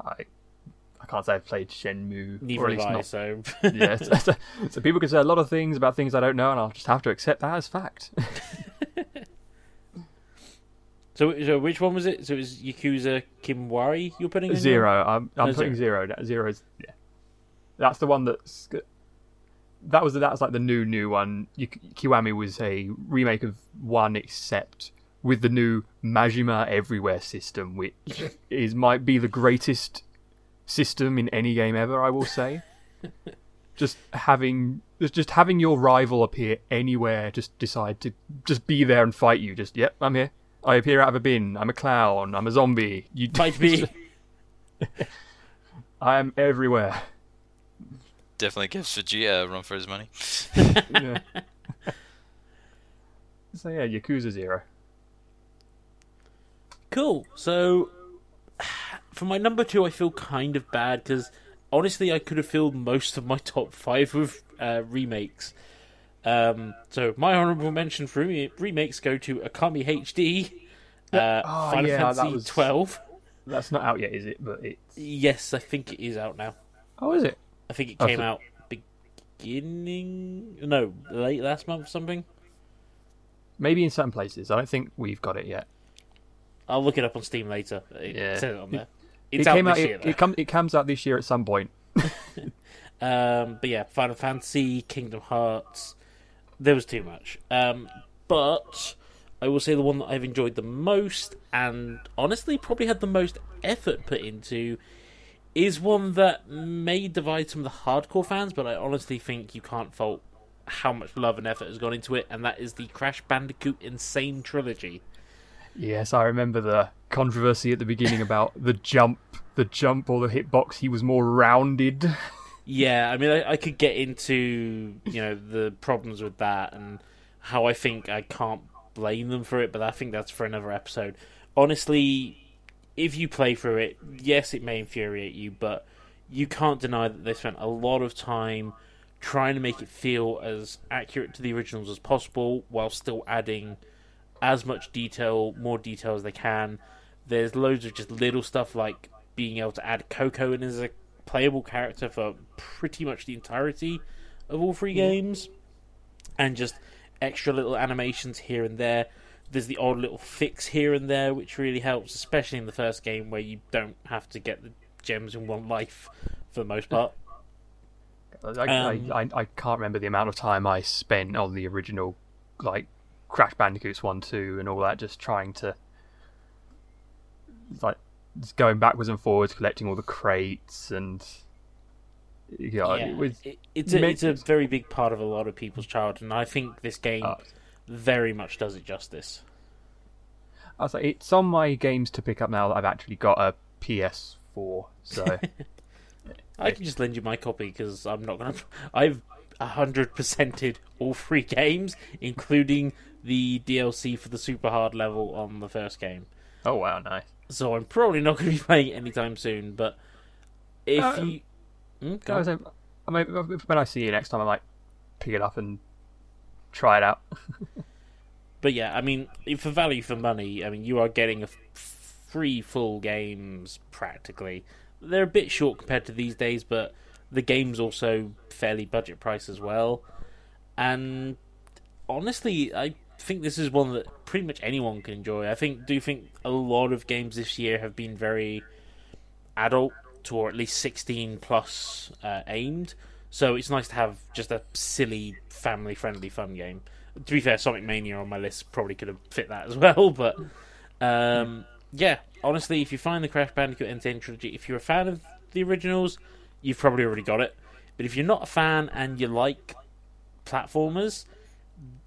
I I can't say I've played Shenmue, Neither or at have I, least so not. yeah, so, so, so people can say a lot of things about things I don't know, and I'll just have to accept that as fact. so so which one was it? So it was Yakuza Kiwami you're putting in there? Zero. I'm I'm Oh, putting zero. down. Zero's yeah. That's the one that's that was that was like the new new one. Kiwami was a remake of one, except with the new Majima Everywhere system, which is might be the greatest system in any game ever. I will say. just having just just having your rival appear anywhere, just decide to just be there and fight you. Just yep, I'm here. I appear out of a bin. I'm a clown. I'm a zombie. You Might be. I am everywhere. Definitely gives Vegeta a run for his money. yeah. So yeah, Yakuza Zero. Cool. So, for my number two, I feel kind of bad because honestly, I could have filled most of my top five with uh, remakes. Um, so my honorable mention for re- remakes go to Okami HD, uh, Oh, Final yeah, that Fantasy was- twelve. That's not out yet, is it? But it's Yes, I think it is out now. oh, is it? I think it Oh, came out beginning, no, late last month or something. Maybe in some places. I don't think we've got it yet. I'll look it up on Steam later. It Yeah. it on there. It's it out came this out. year. It, it, come, it comes out this year at some point. Um, but yeah, Final Fantasy, Kingdom Hearts, there was too much. Um, but I will say the one that I've enjoyed the most, and honestly probably had the most effort put into, is one that may divide some of the hardcore fans, but I honestly think you can't fault how much love and effort has gone into it, and that is the Crash Bandicoot N. Sane Trilogy. Yes, I remember the controversy at the beginning about the jump, the jump or the hitbox. He was more rounded. Yeah, I mean, I, I could get into you know the problems with that and how I think I can't blame them for it, but I think that's for another episode. Honestly, if you play through it, yes, it may infuriate you, but you can't deny that they spent a lot of time trying to make it feel as accurate to the originals as possible while still adding as much detail, more detail as they can. There's loads of just little stuff like being able to add Coco in as a playable character for pretty much the entirety of all three games, and just extra little animations here and there. There's the odd little fix here and there, which really helps, especially in the first game where you don't have to get the gems in one life for the most part. I, Um, I, I, I can't remember the amount of time I spent on the original, like Crash Bandicoots one, two, and all that, just trying to, like, just going backwards and forwards, collecting all the crates, and yeah, yeah, it was. it- it's a, it's a very big part of a lot of people's childhood, and I think this game Uh, very much does it justice. I was like, it's on my games to pick up now that I've actually got a PS4. So I can just lend you my copy because I'm not gonna. I've hundred percented all three games, including the DLC for the super hard level on the first game. oh wow, nice. So I'm probably not going to be playing it anytime soon. But if Um, you, Hmm, go I, on. was, um, I mean, when I see you next time, I might pick it up and try it out. But yeah, I mean, if for value for money, I mean, you are getting a f- free full games practically. They're a bit short compared to these days, but the game's also fairly budget price as well. And honestly, I think this is one that pretty much anyone can enjoy. I think do think a lot of games this year have been very adult or at least 16 plus uh, aimed. So it's nice to have just a silly, family friendly fun game. To be fair, Sonic Mania on my list probably could have fit that as well, but um, yeah, honestly, if you find the Crash Bandicoot N. Sane Trilogy, if you're a fan of the originals, you've probably already got it. But if you're not a fan and you like platformers,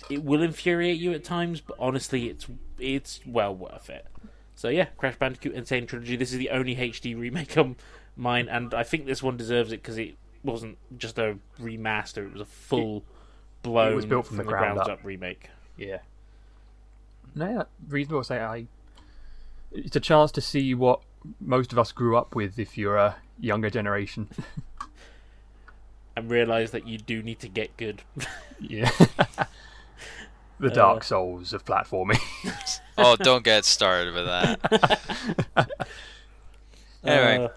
it will infuriate you at times, but honestly, it's it's well worth it. So yeah, Crash Bandicoot N. Sane Trilogy. This is the only HD remake on mine, and I think this one deserves it because it wasn't just a remaster; it was a full blown, It was built from the ground ground up. remake. Yeah. No, yeah, reasonable to say. I. It's a chance to see what most of us grew up with. If you're a younger generation. And realize that you do need to get good. yeah. the Dark Souls of platforming. Oh, don't get started with that. Anyway. Uh,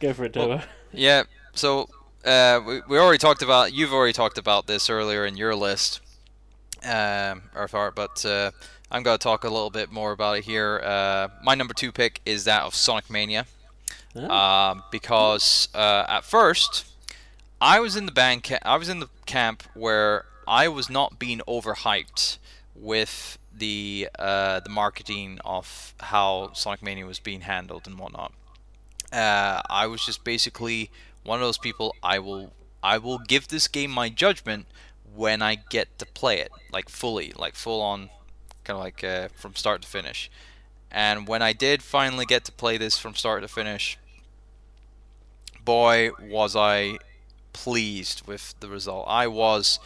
go for it, Turbo. Yeah. So uh, we we already talked about. You've already talked about this earlier in your list, um, Urtheart. But uh, I'm going to talk a little bit more about it here. Uh, my number two pick is that of Sonic Mania, Um, because uh, at first I was in the band. Ca- I was in the camp where I was not being overhyped with the uh, the marketing of how Sonic Mania was being handled and whatnot. Uh, I was just basically one of those people. I will I will give this game my judgment when I get to play it, like fully, like full on, kind of like uh, from start to finish. And when I did finally get to play this from start to finish, boy was I pleased with the result. I was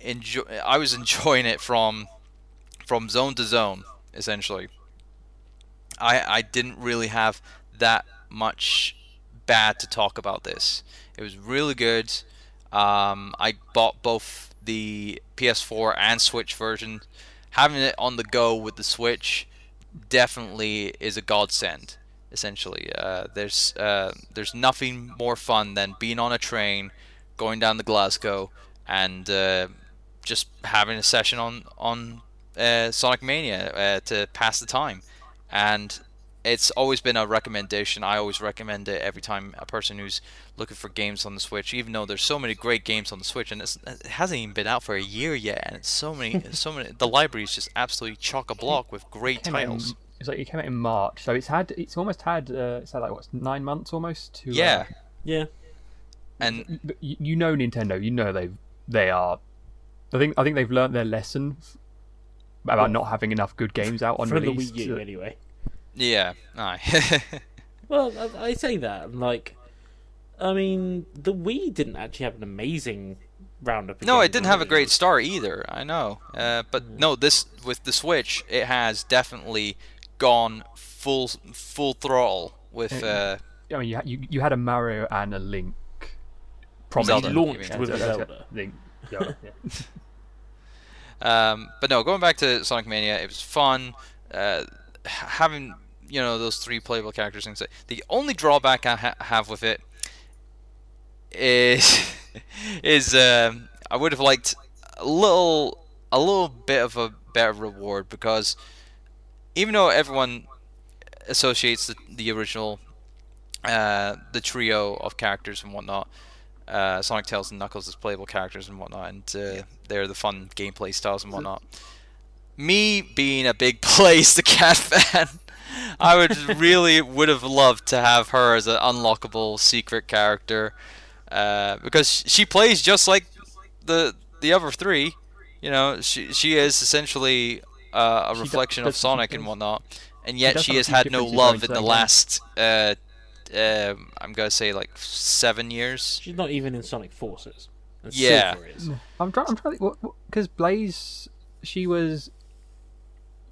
enjoy I was enjoying it from from zone to zone essentially. I I didn't really have that much bad to talk about this. It was really good. Um, I bought both the PS4 and Switch version. Having it on the go with the Switch definitely is a godsend. Essentially, uh, there's uh, there's nothing more fun than being on a train, going down to Glasgow, and uh, just having a session on on uh, Sonic Mania uh, to pass the time. And it's always been a recommendation. I always recommend it every time a person who's looking for games on the Switch, even though there's so many great games on the Switch, and it's, it hasn't even been out for a year yet, and it's so many, so many. The library is just absolutely chock a block with great Came out in- titles. It's like it came out in March, so it's had it's almost had uh, it's had like what nine months almost to uh, Yeah, Yeah. and you, you know Nintendo, you know they they are I think I think they've learned their lesson f- about not having enough good games out on from the release. Wii U to- anyway. Yeah, aye. Well, I, I say that and like, I mean, the Wii didn't actually have an amazing roundup. of no, it didn't have a great start either. I know, uh, but no, this with the Switch, it has definitely gone full full throttle with. Uh, I mean, you, had- you you had a Mario and a Link. Promise Zelda, launched mean. with a Zelda, Zelda. Link, Zelda, yeah. Um, but no, going back to Sonic Mania, it was fun. Uh, having you know those three playable characters and say the only drawback I ha- have with it is is um, I would have liked a little a little bit of a better reward because even though everyone associates the, the original uh, the trio of characters and whatnot uh, Sonic, Tails, and Knuckles as playable characters and whatnot, and uh, they're the fun gameplay styles and whatnot. Me being a big Blaze the Cat fan, I would really would have loved to have her as an unlockable secret character uh, because she plays just like the the other three. You know, she she is essentially uh, a does- reflection of does- Sonic and whatnot, and yet does she has had no love in the last. Uh, um, I'm gonna say like seven years. She's not even in Sonic Forces. And Yeah. I'm trying. I'm trying. Because Blaze, she was.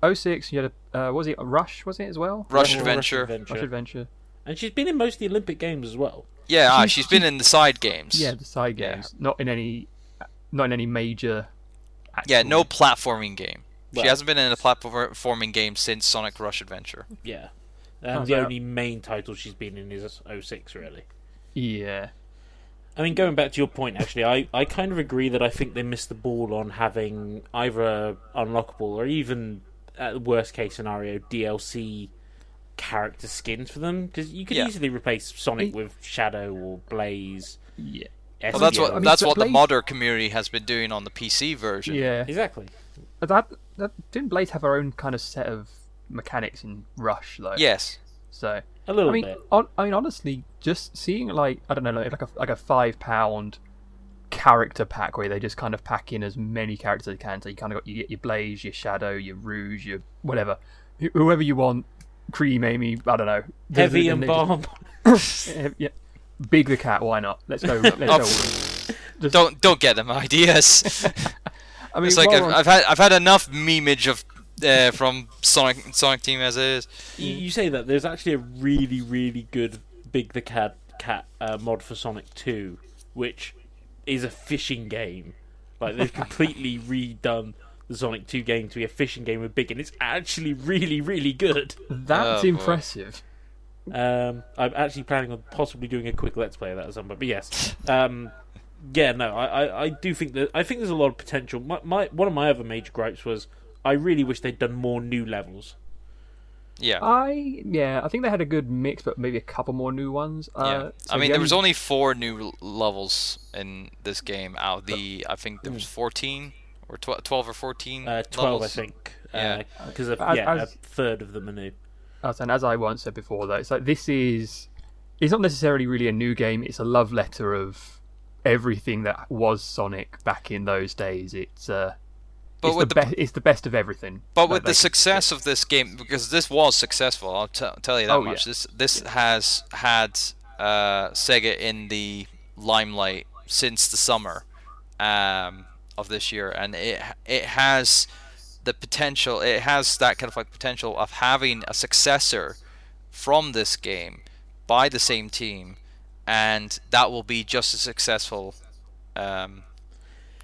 06, you had a. Uh, was it Rush? Was it as well? Rush Rush Adventure. Adventure. Rush Adventure. And she's been in most of the Olympic Games as well. Yeah, ah, She's- she's been in the side games. Yeah, the side Yeah. games, not in any, not in any major. Yeah, no platforming game. Well- she hasn't been in a platforming game since Sonic Rush Adventure. Yeah. And Oh, the only main title she's been in is 06, really. Yeah. I mean, going back to your point, actually, I, I kind of agree that I think they missed the ball on having either unlockable or even, at the worst case scenario, DLC character skins for them. Because you could Yeah. easily replace Sonic It- with Shadow or Blaze. Yeah. Well, that's what I mean, that's but what the modder community has been doing on the PC version. Yeah. Exactly. But That, that didn't Blaze have her own kind of set of mechanics in Rush though? Yes. So A little I mean, bit. on, I mean, honestly, just seeing like I don't know, like, like a like a five pound character pack where they just kind of pack in as many characters as they can. So you kind of got you get your Blaze, your Shadow, your Rouge, your whatever, whoever you want. Cream, Amy, I don't know. Heavy And and bomb. Yeah, yeah. Big the cat, why not? Let's go. Let's Oh, go. Just- don't don't get them ideas. I mean, it's like I've, I've had I've had enough memeage of uh, from Sonic Sonic Team as it is. You, you say that there's actually a really, really good Big the Cat Cat uh, mod for Sonic 2, which is a fishing game. Like they've completely redone the Sonic 2 game to be a fishing game with Big, and it's actually really, really good. that's Oh, impressive. Um, I'm actually planning on possibly doing a quick let's play of that at some point. But yes, um, yeah, no, I, I, I do think that I think there's a lot of potential. My, my one of my other major gripes was I really wish they'd done more new levels. Yeah. I yeah, I think they had a good mix, but maybe a couple more new ones. yeah. Uh, so I mean, there was only four new l- levels in this game out of the. I think there was 14 or tw- 12 or 14. Uh, Twelve, levels. I think. Yeah. because As- yeah, as- a third of them are new. Uh, and as I once said before, though, it's like this is it's not necessarily really a new game. It's a love letter of everything that was Sonic back in those days. It's uh, But it's with the, the be- it's the best of everything. But with the could- success of this game, because this was successful, I'll t- tell you that Oh, much. yeah. This this has had uh, Sega in the limelight since the summer um, of this year, and it it has the potential. It has that kind of like potential of having a successor from this game by the same team, and that will be just as successful. Um,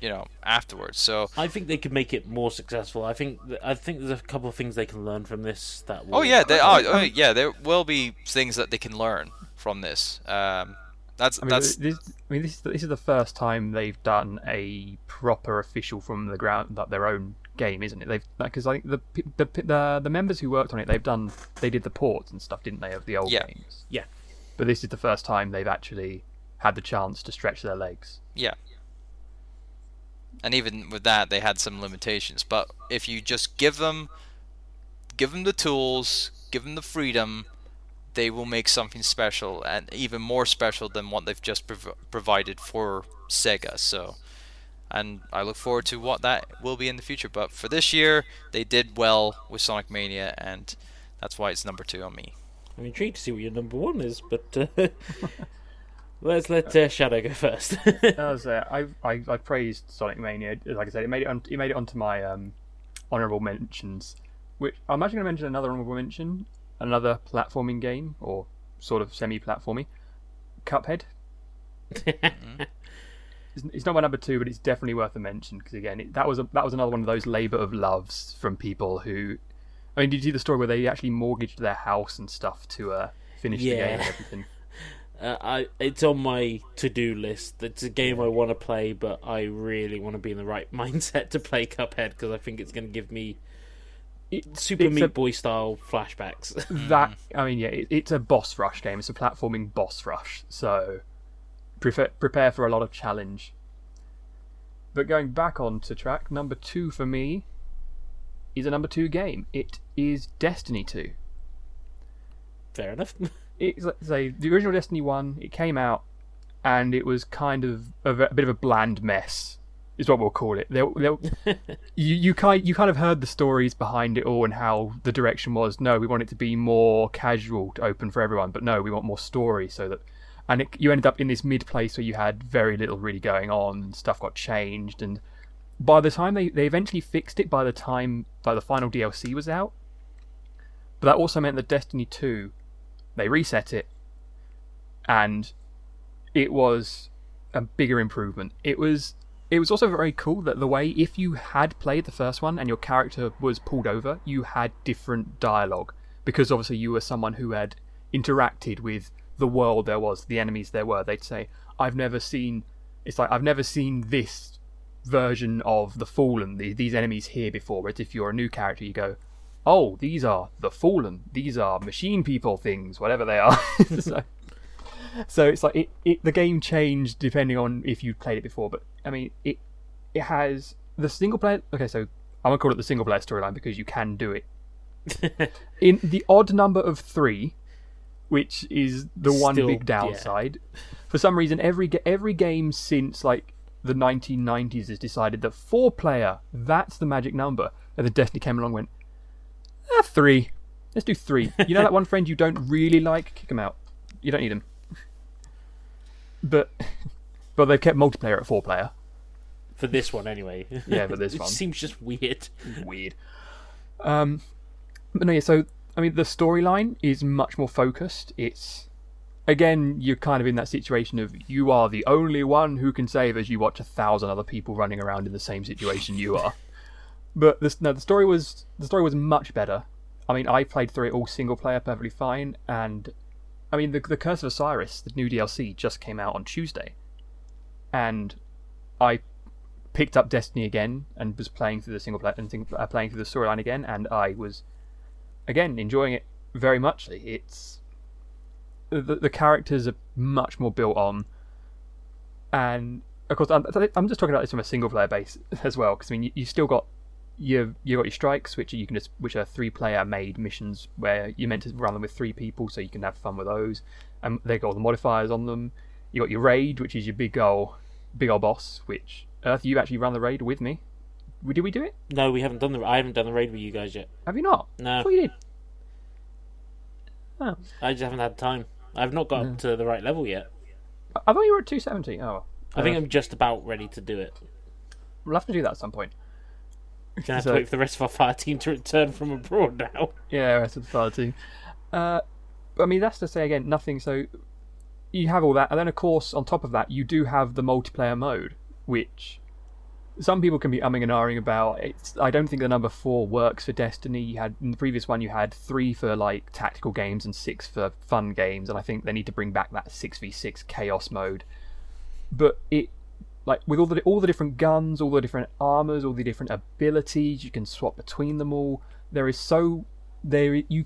you know, afterwards. So I think they could make it more successful. I think I think there's a couple of things they can learn from this. That will, Oh yeah, they, oh, oh, yeah. There will be things that they can learn from this. Um, that's I mean, that's this, I mean, this is, the, this is the first time they've done a proper official from the ground, like their own game, isn't it? They've because I think the, the the the members who worked on it, they've done they did the ports and stuff, didn't they, of the old Yeah. games? Yeah. But this is the first time they've actually had the chance to stretch their legs. yeah. And even with that, they had some limitations. But if you just give them, give them the tools, give them the freedom, they will make something special and even more special than what they've just prov- provided for Sega. So, and I look forward to what that will be in the future. But for this year, they did well with Sonic Mania, and that's why it's number two on me. I'm intrigued to see what your number one is, but uh, let's let uh, Shadow go first. As uh, I, I I praised Sonic Mania. Like I said, it made it on, it made it onto my um, honorable mentions. Which I'm actually going to mention another honorable mention, another platforming game or sort of semi-platformy, Cuphead. It's, it's not my number two, but it's definitely worth a mention because again, it, that was a, that was another one of those labour of loves from people who. I mean, did you see the story where they actually mortgaged their house and stuff to uh, finish the game and everything? uh, I it's on my to do list. It's a game I want to play, but I really want to be in the right mindset to play Cuphead because I think it's going to give me Super it's Meat a- Boy style flashbacks. that I mean, yeah, it, it's a boss rush game. It's a platforming boss rush, so prefer, prepare for a lot of challenge. But going back on to track number two for me is a number two game. It is Destiny Two. Fair enough. It's like say the original Destiny One. It came out, and it was kind of a, a bit of a bland mess. Is what we'll call it. There, there, you you kind you kind of heard the stories behind it all and how the direction was. No, we want it to be more casual, to open for everyone, but no, we want more story so that. And it, you ended up in this mid place where you had very little really going on, and stuff got changed, and by the time they, they eventually fixed it, by the time like the final DLC was out, but that also meant that Destiny Two, they reset it, and it was a bigger improvement. It was it was also very cool that the way if you had played the first one and your character was pulled over, you had different dialogue because obviously you were someone who had interacted with the world there was, the enemies there were. They'd say, "I've never seen." It's like I've never seen this version of the Fallen, the, these enemies here before. Whereas if you're a new character, you go, "Oh, these are the Fallen. These are machine people things, whatever they are." so, so it's like it, it the game changed depending on if you played it before but i mean it it has the single player okay so i'm gonna call it the single player storyline because you can do it. In the odd number of three which is the one Still, big yeah. downside for some reason every every game since like the 1990s has decided that four player that's the magic number. And then destiny came along and went ah, three. Let's do three. You know that one friend you don't really like? Kick him out. You don't need him but but they've kept multiplayer at four player. for this one anyway. Yeah, for this Which one. seems just weird. Weird. Um, but no, yeah. So I mean, the storyline is much more focused. It's again, you're kind of in that situation of you are the only one who can save as you watch a thousand other people running around in the same situation you are. But this, no, the story was the story was much better. I mean, I played through it all single player perfectly fine, and I mean, the the Curse of Osiris, the new DLC, just came out on Tuesday, and I picked up Destiny again and was playing through the single player and uh, playing through the storyline again, and I was again enjoying it very much. It's the, the characters are much more built on, and of course I'm, I'm just talking about this from a single player base as well because I mean you, you still got you you got your strikes which you can just which are three player made missions where you're meant to run them with three people so you can have fun with those, and they got all the modifiers on them. You got your raid which is your big old big old boss which Earth you actually run the raid with me. Did we do it? No, we haven't done the. I haven't done the raid with you guys yet. Have you not? I No, thought you did. Oh. I just haven't had time. I've not got up to the right level yet. I I thought you were at 270. Oh. I think Uh, I'm just about ready to do it. We'll have to do that at some point. Gonna have So- to wait for the rest of our fire team to return from abroad now. Yeah, rest of the fire team. Uh, I mean, that's to say again, nothing. So you have all that, and then of course, on top of that, you do have the multiplayer mode, which some people can be umming and ahhing about. It's I don't think the number four works for Destiny. You had in the previous one, you had three for like tactical games and six for fun games, and I think they need to bring back that six v six chaos mode. But it like with all the all the different guns, all the different armors, all the different abilities, you can swap between them all. There is so there you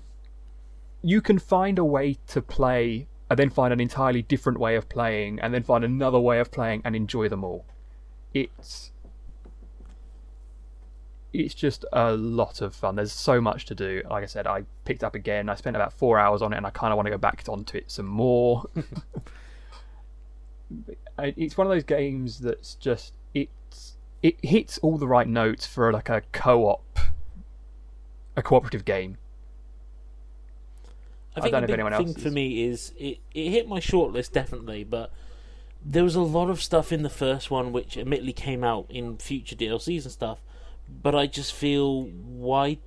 you can find a way to play and then find an entirely different way of playing and then find another way of playing and enjoy them all. It's it's just a lot of fun. There's so much to do. Like I said, I picked up again. I spent about four hours on it, and I kind of want to go back onto it some more. It's one of those games that's just it's it hits all the right notes for like a co-op, a cooperative game. I I think don't know if anyone thing else for me is it, it hit my shortlist definitely, but there was a lot of stuff in the first one which admittedly came out in future DLCs and stuff. But I just feel why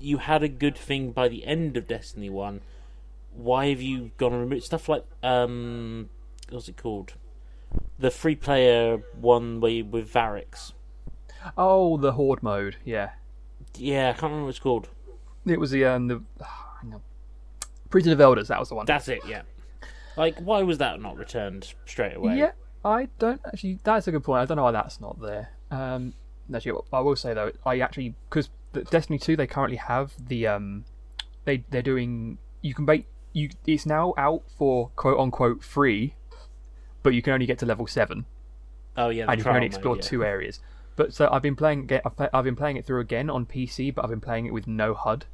you had a good thing by the end of Destiny One. Why have you gone and removed stuff like um, what's it called? The free player one where you, with Variks. Oh, the horde mode. Yeah, Yeah, I can't remember what it's called. it was the um the hang on. Prison of Elders. That was the one. That's it. Yeah. Like, why was that not returned straight away? Yeah, I don't actually. That's a good point. I don't know why that's not there. Um, actually, I will say though, I actually because Destiny Two they currently have the um, they they're doing you can bait you. It's now out for quote unquote free, but you can only get to level seven. Oh yeah. and you can only trial mode, explore yeah. two areas. But so I've been playing I've, play- I've been playing it through again on PC, but I've been playing it with no HUD.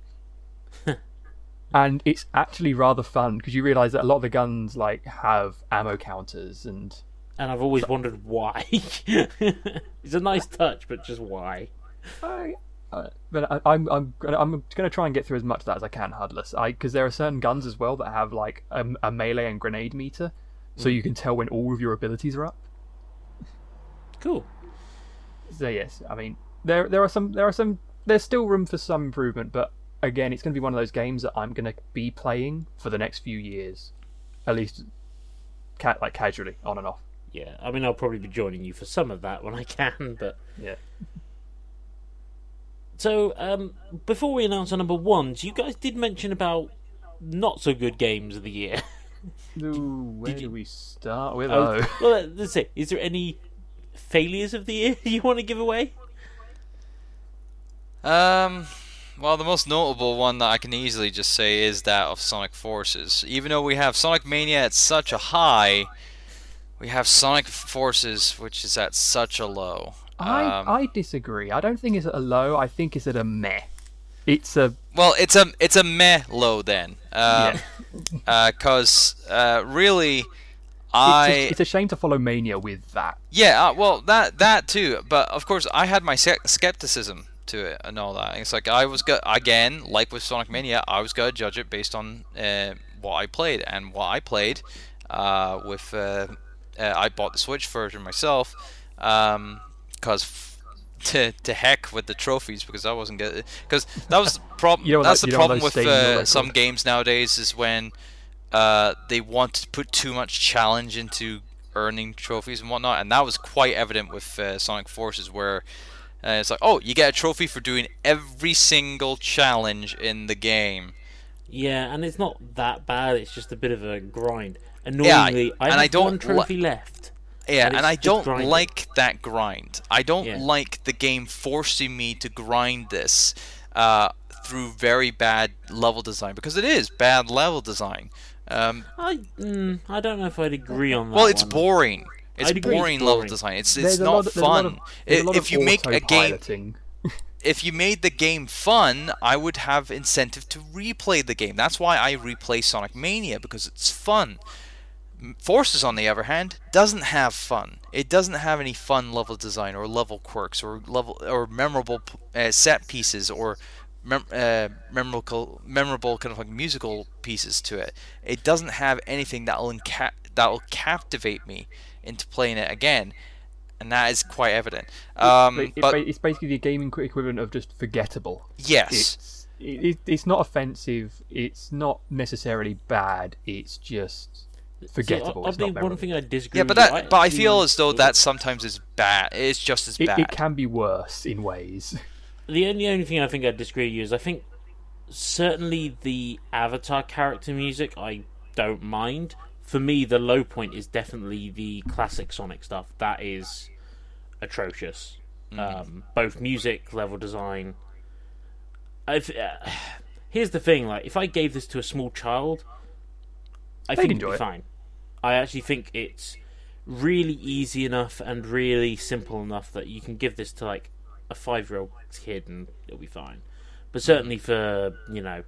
and it's actually rather fun because you realise that a lot of the guns like have ammo counters and And I've always wondered why. it's a nice touch, but just why? I, uh, but I, I'm I'm gonna, I'm going to try and get through as much of that as I can HUDless. I because there are certain guns as well that have like a, a melee and grenade meter, so you can tell when all of your abilities are up. Cool. So yes, I mean there there are some there are some there's still room for some improvement, but again, it's going to be one of those games that I'm going to be playing for the next few years, at least, ca- like casually on and off. Yeah, I mean, I'll probably be joining you for some of that when I can, but. Yeah. So, um, before we announce our number ones, you guys did mention about not so good games of the year. Ooh, where Did you- do we start with? Oh, Oh, well, let's say, is there any failures of the year you want to give away? Um, well, the most notable one that I can easily just say is that of Sonic Forces. Even though we have Sonic Mania at such a high, we have Sonic Forces, which is at such a low. I Um, I disagree. I don't think it's at a low. I think it's at a meh. It's a Well, it's a it's a meh low then, um, because uh, really, it's, I a, it's a shame to follow Mania with that. Yeah, uh, well, that that too. But of course, I had my skepticism to it and all that. It's like I was go- again, like with Sonic Mania, I was gonna judge it based on uh, what I played, and what I played uh, with. Uh, uh, I bought the Switch version myself, because. F- to, to heck with the trophies because I wasn't getting because that was the problem. You know, that's like- the problem with staying in your uh, some games nowadays is when uh, they want to put too much challenge into earning trophies and whatnot, and that was quite evident with uh, Sonic Forces, where uh, it's like, oh, you get a trophy for doing every single challenge in the game. Yeah, and it's not that bad. It's just a bit of a grind. Annoyingly, I and have I don't one li- trophy left. Yeah, And and, I don't grinding. like that grind. I don't Yeah. like the game forcing me to grind this uh, through very bad level design because it is bad level design. Um, I mm, I don't know if I'd agree on that. well, it's one. boring. It's I'd agree it's boring level design. It's There's it's a not lot of- there's a lot fun. of- there's a if of you make a game, if you made the game fun, I would have incentive to replay the game. That's why I replay Sonic Mania because it's fun. Forces, on the other hand, doesn't have fun. It doesn't have any fun level design or level quirks or level or memorable uh, set pieces or mem- uh, memorable memorable kind of like musical pieces to it. It doesn't have anything that will inca- that will captivate me into playing it again, and that is quite evident. Um, But it- but it's basically the gaming equivalent of just forgettable. yes. It's it, it- it's not offensive. It's not necessarily bad. It's just forgettable. See, it's oddly, not one thing I disagree. Yeah, but with you, but I actually- feel as though that sometimes is bad. It's just as It, bad. it can be worse in ways. The only only thing I think I disagree with you is I think certainly the Avatar character music I don't mind. For me, the low point is definitely the classic Sonic stuff. That is atrocious. Um, both music, level design. I've, uh, here's the thing: like, if I gave this to a small child, I They'd think it'd be it. fine. I actually think it's really easy enough and really simple enough that you can give this to like a five-year-old kid and it'll be fine. But certainly for you know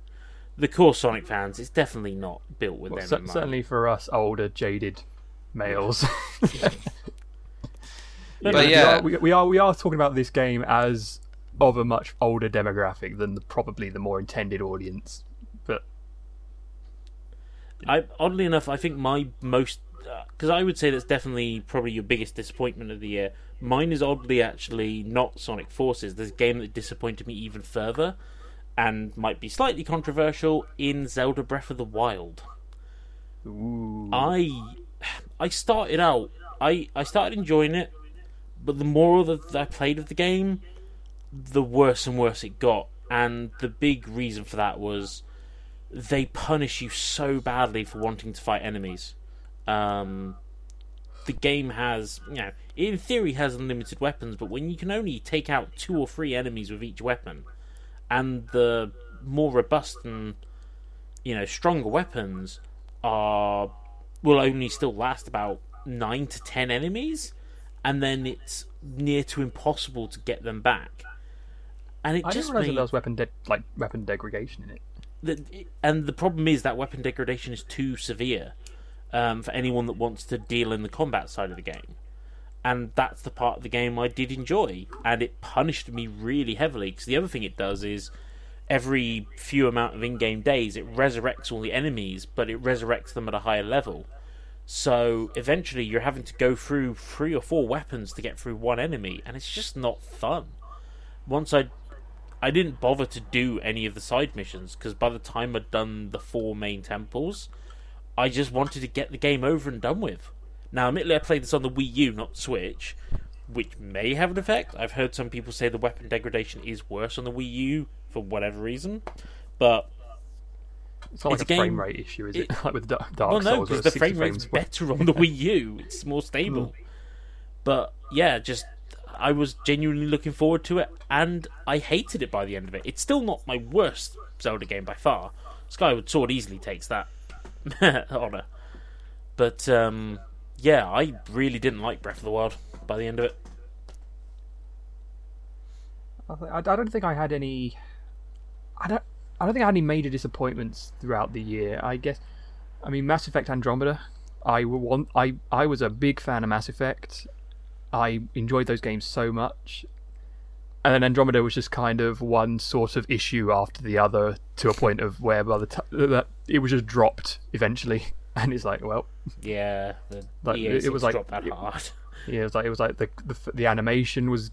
the core Sonic fans, it's definitely not built with Well, them cer- in mind. certainly for us older, jaded males. But we yeah. are, we, we are we are talking about this game as of a much older demographic than the, probably the more intended audience. I oddly enough, I think my most uh, because I would say that's definitely probably your biggest disappointment of the year. Mine is oddly actually not Sonic Forces. There's a game that disappointed me even further, and might be slightly controversial in Zelda Breath of the Wild. ooh, I I started out I I started enjoying it, but the more that I played of the game, the worse and worse it got. And the big reason for that was they punish you so badly for wanting to fight enemies. Um, the game has, you know, in theory has unlimited weapons, but when you can only take out two or three enemies with each weapon, and the more robust and you know stronger weapons are will only still last about nine to ten enemies, and then it's near to impossible to get them back. And it I just didn't realize made there was weapon de- like weapon degradation in it. The, and the problem is that weapon degradation is too severe um, for anyone that wants to deal in the combat side of the game. And that's the part of the game I did enjoy, and it punished me really heavily. Because the other thing it does is every few amount of in-game days, it resurrects all the enemies, but it resurrects them at a higher level. So eventually, you're having to go through three or four weapons to get through one enemy, and it's just not fun. Once I I didn't bother to do any of the side missions because by the time I'd done the four main temples, I just wanted to get the game over and done with. Now, admittedly, I played this on the Wii U, not Switch, which may have an effect. I've heard some people say the weapon degradation is worse on the Wii U for whatever reason, but It's not It's like a a frame rate issue, is it? it- like with Da- Dark well, no, Souls, where because the it's 60 frame rate's frames better on the Wii U. It's more stable. But yeah, just I was genuinely looking forward to it, and I hated it by the end of it. It's still not my worst Zelda game by far. Skyward Sword easily takes that honor, but um, yeah, I really didn't like Breath of the Wild by the end of it. I, don't think I had any. I don't. I don't think I had any major disappointments throughout the year. I guess. I mean, Mass Effect Andromeda. I want. I I was a big fan of Mass Effect. I enjoyed those games so much. And then Andromeda was just kind of one sort of issue after the other to a point of where by the time that it was just dropped eventually, and it's like, well, Yeah, Like, it- it was like- that it- hard. Yeah, it was like it was like the the, the animation was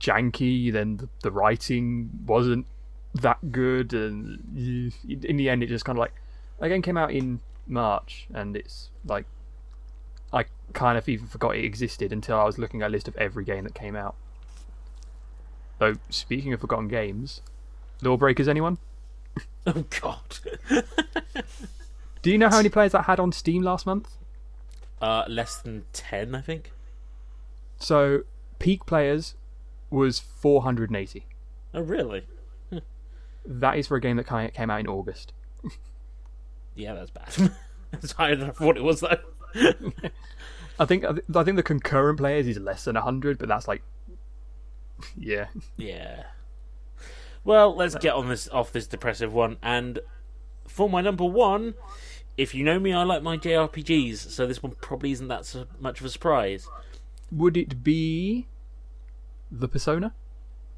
janky, then the, the writing wasn't that good, and in the end, it just kind of like the game came out in March, and it's like kind of even forgot it existed until I was looking at a list of every game that came out. So speaking of forgotten games, Lawbreakers, anyone? Oh God. Do you know how many players that had on Steam last month? Uh, less than ten, I think. So peak players was 480. Oh, really? That is for a game that came out in August. Yeah, that's bad. it's higher than I thought it was, though. I think I thi- I think the concurrent players is less than 100, but that's like yeah. Yeah. Well, let's get on this off this depressive one. And for my number one, if you know me, I like my JRPGs, so this one probably isn't that so much of a surprise. Would it be the Persona?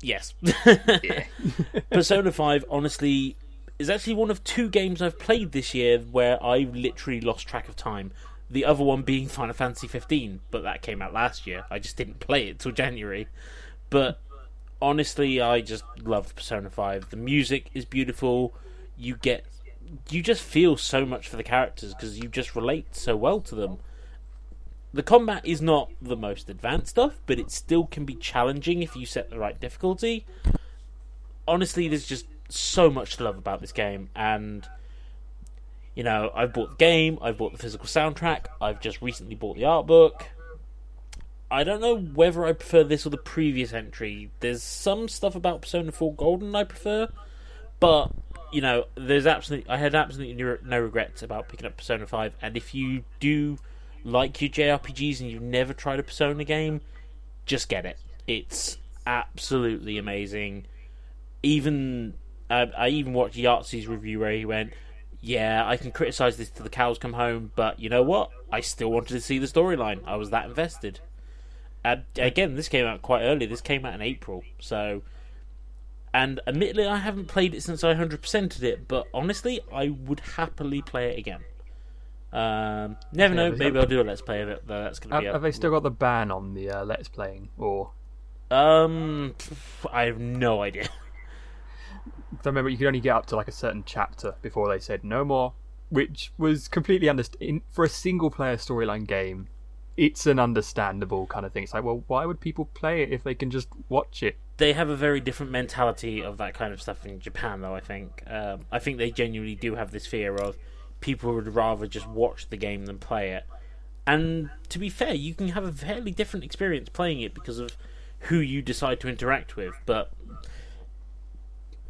Yes. Persona 5, honestly, is actually one of two games I've played this year where I literally lost track of time. The other one being Final Fantasy 15, but that came out last year. I just didn't play it till January. But honestly, I just love Persona 5. The music is beautiful. You get you just feel so much for the characters because you just relate so well to them. The combat is not the most advanced stuff, but it still can be challenging if you set the right difficulty. Honestly, there's just so much to love about this game, and you know, I've bought the game, I've bought the physical soundtrack, I've just recently bought the art book. I don't know whether I prefer this or the previous entry. There's some stuff about Persona 4 Golden I prefer, but you know, there's absolutely I had absolutely no, regrets about picking up Persona 5. And if you do like your JRPGs and you've never tried a Persona game, just get it. It's absolutely amazing. Even uh, I even watched Yahtzee's review where he went, "Yeah, I can criticize this till the cows come home, but you know what? I still wanted to see the storyline. I was that invested." And again, this came out quite early. This came out in April, so. And admittedly, I haven't played it since I 100%ed it, but honestly, I would happily play it again. Um, never know. Maybe I'll do a let's play of it. Though that's going to Have, be. a- have they still got the ban on the uh, Let's Playing? Or Um, I have no idea. I remember you could only get up to like a certain chapter before they said no more, which was completely understand for a single player storyline game. It's an understandable kind of thing. It's like, well, why would people play it if they can just watch it? they have a very different mentality of that kind of stuff in Japan, though. I think. Um, I think they genuinely do have this fear of people would rather just watch the game than play it. And to be fair, you can have a fairly different experience playing it because of who you decide to interact with. But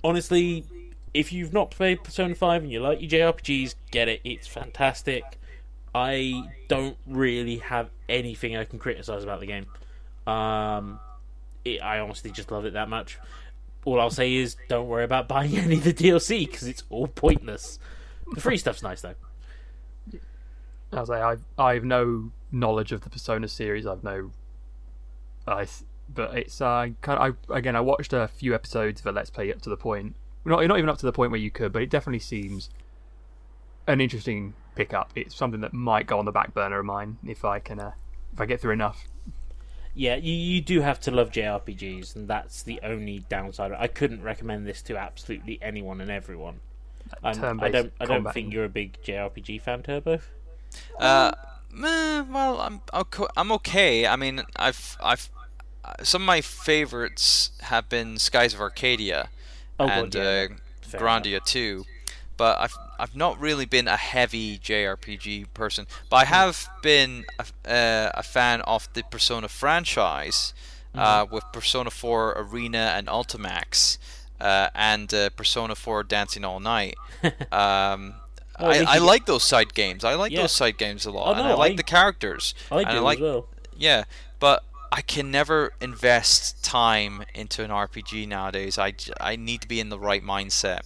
honestly, if you've not played Persona Five and you like your JRPGs, get it. It's fantastic. I don't really have anything I can criticize about the game. Um, it, I honestly just love it that much. All I'll say is don't worry about buying any of the DLC because it's all pointless. The free stuff's nice though. I was like, I've I've no knowledge of the Persona series. I've no, I, but it's uh, kind of, I again I watched a few episodes of a Let's Play up to the point, not not even up to the point where you could, but it definitely seems an interesting pickup. It's something that might go on the back burner of mine if I can, uh, if I get through enough. Yeah, you, you do have to love JRPGs, and that's the only downside. I couldn't recommend this to absolutely anyone and everyone. I'm, I don't. I don't combat. think you're a big JRPG fan, Turbo. Uh, meh, well, I'm okay. I'm okay. I mean, I've I've some of my favorites have been Skies of Arcadia Oh, and yeah, uh, Grandia too, but I've I've not really been a heavy JRPG person. But I have been a, uh, a fan of the Persona franchise, uh, Mm-hmm. with Persona 4 Arena and Ultimax, uh, and uh, Persona 4 Dancing All Night. Um, I, I like those side games. I like Yeah. those side games a lot, Oh, and I like I- the characters. I and do like, as well. Yeah, but I can never invest time into an RPG nowadays. I, I need to be in the right mindset.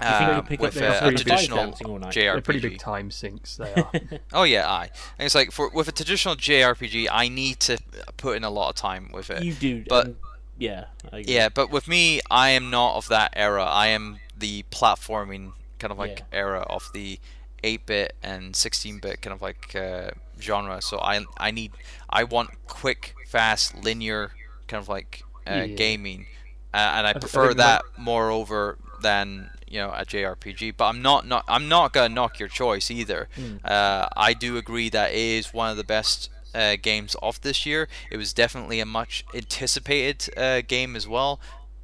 Do you think um, with a, a traditional Dancing They're JRPG. pretty big time sinks. They are. Oh yeah, I. And it's like for with a traditional JRPG, I need to put in a lot of time with it. You do, But- and- yeah, I. Yeah, but with me, I am not of that era. I am the platforming kind of like Yeah. era of the 8-bit and 16-bit kind of like uh, genre. So I I need I want quick, fast, linear kind of like uh, Yeah. gaming, uh, and I I prefer think that moreover than you know a JRPG. But I'm not not I'm not gonna knock your choice either. Uh, I do agree that it is one of the best uh, games of this year. It was definitely a much anticipated uh, game as well.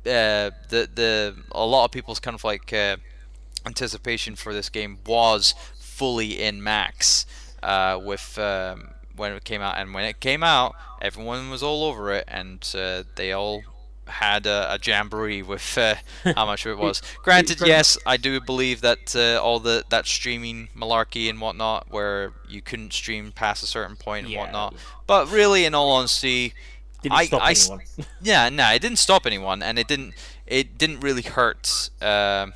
Uh, the the a lot of people's kind of like uh, anticipation for this game was fully in max uh, with um, when it came out, and when it came out, everyone was all over it, and uh, they all had a, a jamboree with uh, how much it was. Granted, yes, I do believe that uh, all the that streaming malarkey and whatnot, where you couldn't stream past a certain point and Yeah. whatnot. But really, in all honesty, Didn't I- stop I anyone. yeah, no, it didn't stop anyone, and it didn't it didn't really hurt um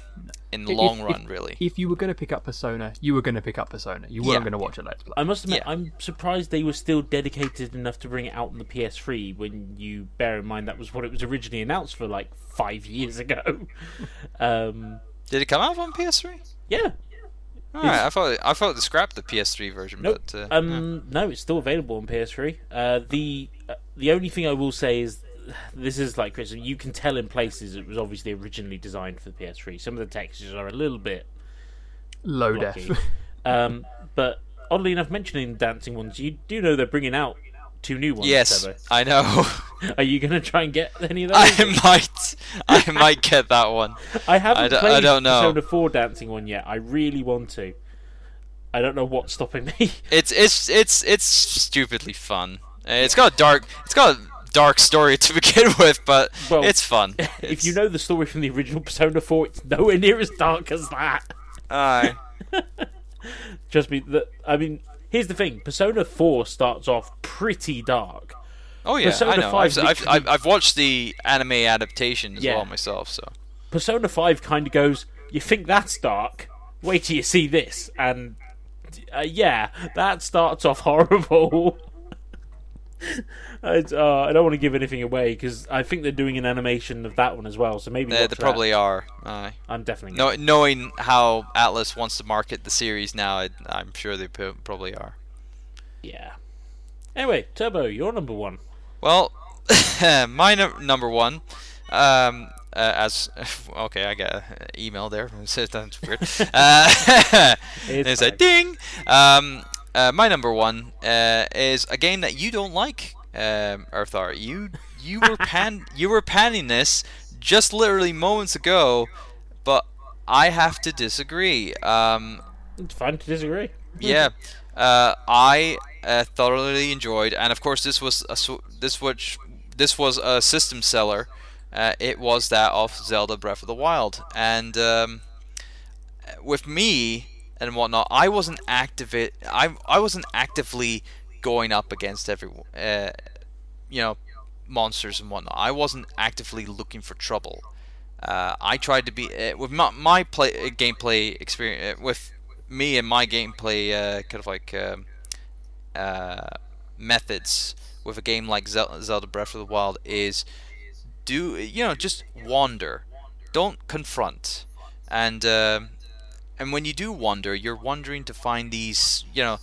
in the If- long if- run, really. if you were going to pick up Persona, you were going to pick up Persona. You weren't Yeah. going to watch a Let's Play. I must admit, Yeah. I'm surprised they were still dedicated enough to bring it out on the PS3 when you bear in mind that was what it was originally announced for like five years ago. um, Did it come out on PS3? yeah. All right, I thought I thought they scrapped the PS3 version, Nope. but uh, yeah. Um, no, it's still available on PS3. Uh, the uh, the only thing I will say is this is like Chris. You can tell in places it was obviously originally designed for the PS3. Some of the textures are a little bit Low blocky. def. um, but oddly enough, mentioning dancing ones, you do know they're bringing out two new ones. yes, Sebo. I know. Are you going to try and get any of those? I might I might get that one. I haven't I d- I played don't know. Persona 4 dancing one yet. I really want to. I don't know what's stopping me. It's it's it's it's stupidly fun. Uh, It's got a dark it's got a dark story to begin with, but Well, it's fun. if It's- you know the story from the original Persona 4, it's nowhere near as dark as that. Aye. Trust me. The, I mean, here's the thing: Persona 4 starts off pretty dark. Oh yeah, Persona I know. 5 I've, I've, literally- I've, I've watched the anime adaptation as Yeah. well myself, so Persona 5 kind of goes, "You think that's dark? Wait till you see this." And uh, yeah, that starts off horrible. I, uh, I don't want to give anything away because I think they're doing an animation of that one as well. So maybe They, they probably are. Aye. I'm definitely. No, knowing how Atlus wants to market the series now, I, I'm sure they probably are. Yeah. Anyway, Turbo, you're number one. Well, my num- number one, um, uh, as okay, I got an email there. That's weird. Uh, it's a ding. Um, uh, my number one uh, is a game that you don't like, um, Urtheart. You you were pan you were panning this just literally moments ago, but I have to disagree. Um, It's fine to disagree. yeah, uh, I uh, thoroughly enjoyed, and of course this was a sw- this which this was a system seller. Uh, it was that of Zelda Breath of the Wild, and um, with me and whatnot, I wasn't active. I I wasn't actively going up against every uh, you know monsters and whatnot. I wasn't actively looking for trouble. Uh, I tried to be uh, with my, my play uh, gameplay experience uh, with me and my gameplay uh, kind of like um, methods with a game like Zelda Breath of the Wild is do you know just wander, don't confront, and um and when you do wander, you're wandering to find these you know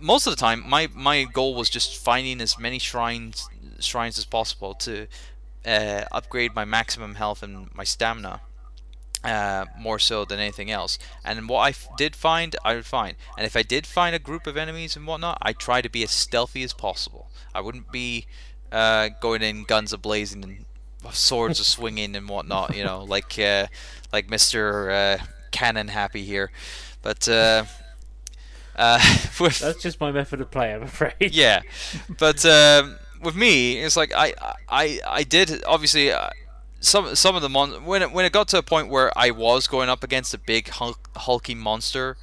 most of the time my my goal was just finding as many shrines shrines as possible to uh, upgrade my maximum health and my stamina uh, more so than anything else. And what I did find, I would find. And if I did find a group of enemies and whatnot, I try to be as stealthy as possible. I wouldn't be uh, going in guns a blazing and swords a swinging and whatnot. You know, like uh, like Mister Cannon Happy here. But uh, uh, with That's just my method of play, I'm afraid. yeah, but um, with me, it's like I I I did obviously uh, some some of the mon when it, when it got to a point where I was going up against a big hulk, hulking monster,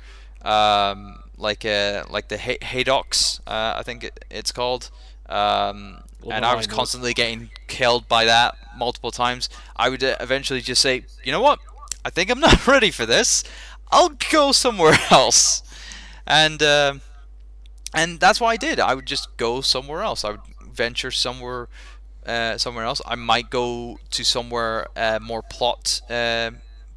um, like uh like the Hay- Haydox, uh, I think it, it's called. Um, Or and I was constantly getting killed by that multiple times. I would uh, eventually just say, you know what? I think I'm not ready for this. I'll go somewhere else. And um and that's what I did. I would just go somewhere else. I would venture somewhere, uh, somewhere else. I might go to somewhere uh, more plot, uh,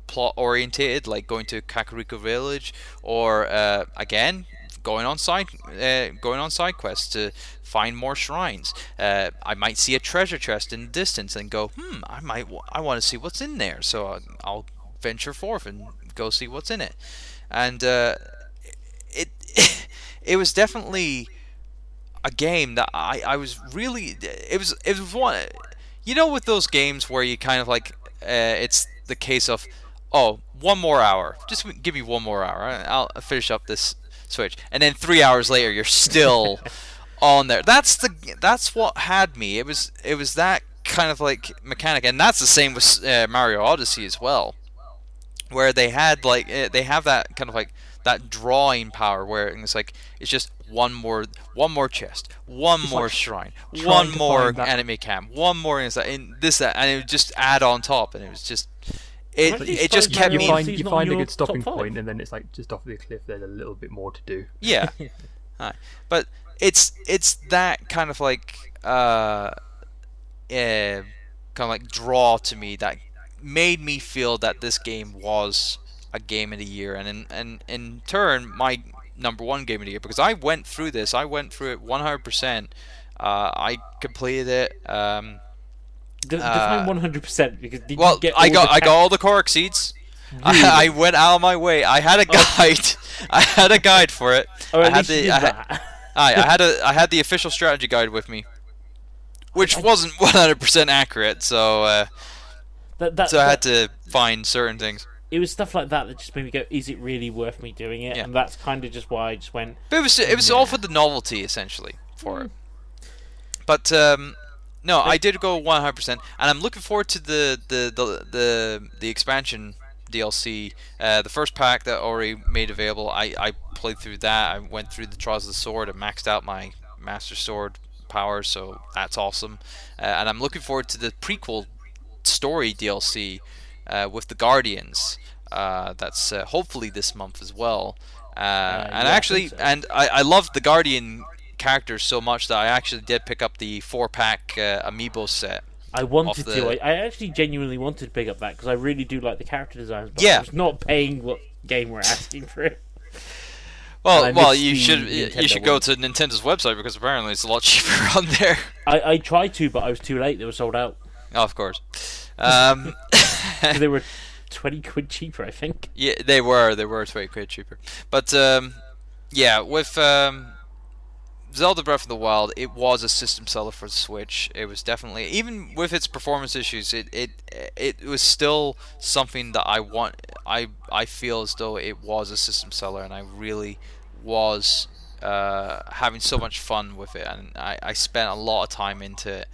plot orientated, like going to Kakariko Village, or uh, again going on side, uh, going on side quests to find more shrines. Uh, I might see a treasure chest in the distance and go, hmm, I might, w- I want to see what's in there. So I'll venture forth and go see what's in it. And uh, it it was definitely a game that I, I was really it was it was one you know with those games where you kind of like uh, it's the case of oh one more hour. Just give me one more hour. I'll finish up this switch. And then three hours later you're still on there. That's the that's what had me. It was it was that kind of like mechanic. And that's the same with uh, Mario Odyssey as well where they had like eh, they have that kind of like that drawing power where it's like it's just one more one more chest one more like shrine one more find enemy camp one more and and this that and it would just add on top and it was just it it just find kept you me find you find a good stopping point, and then it's like just off the cliff. There's a little bit more to do. yeah Aye. but it's it's that kind of like uh uh, kind of like draw to me that made me feel that this game was a game of the year, and in and in turn my number one game of the year because I went through this. I went through it 100%. Uh, I completed it. Um, De- Uh, define 100% because did well, you get I got I got all the Korok seeds. I, I went out of my way. I had a guide. I had a guide for it. Or I had least you the did I had, that. Aye, I had a I had the official strategy guide with me, which wasn't 100% accurate. So uh, That, that, so I had to find certain things. It was stuff like that that just made me go, "Is it really worth me doing it?" Yeah. And that's kind of just why I just went. But it was it was all for the novelty essentially for it. But um, no, I did go 100%, and I'm looking forward to the the the the, the expansion DLC. Uh, the first pack that already made available, I I played through that. I went through the Trials of the Sword and maxed out my Master Sword power, so that's awesome. Uh, and I'm looking forward to the prequel story DLC uh, with the Guardians. Uh, that's uh, hopefully this month as well. Uh, and yeah, actually, think so. and I, I love the Guardian characters so much that I actually did pick up the four pack uh, amiibo set. I wanted the- to. I, I actually genuinely wanted to pick up that because I really do like the character designs. But Yeah. I was not paying what game we're asking for it. Well, well, you should you should go one. to Nintendo's website because apparently it's a lot cheaper on there. I, I tried to, but I was too late. They were sold out. Oh, of course. Um, they were twenty quid cheaper, I think. Yeah, they were. They were twenty quid cheaper. But um, yeah, with um, Zelda Breath of the Wild, it was a system seller for the Switch. It was definitely, even with its performance issues, it it it was still something that I want. I I feel as though it was a system seller, and I really was uh, having so much fun with it, and I, I spent a lot of time into it.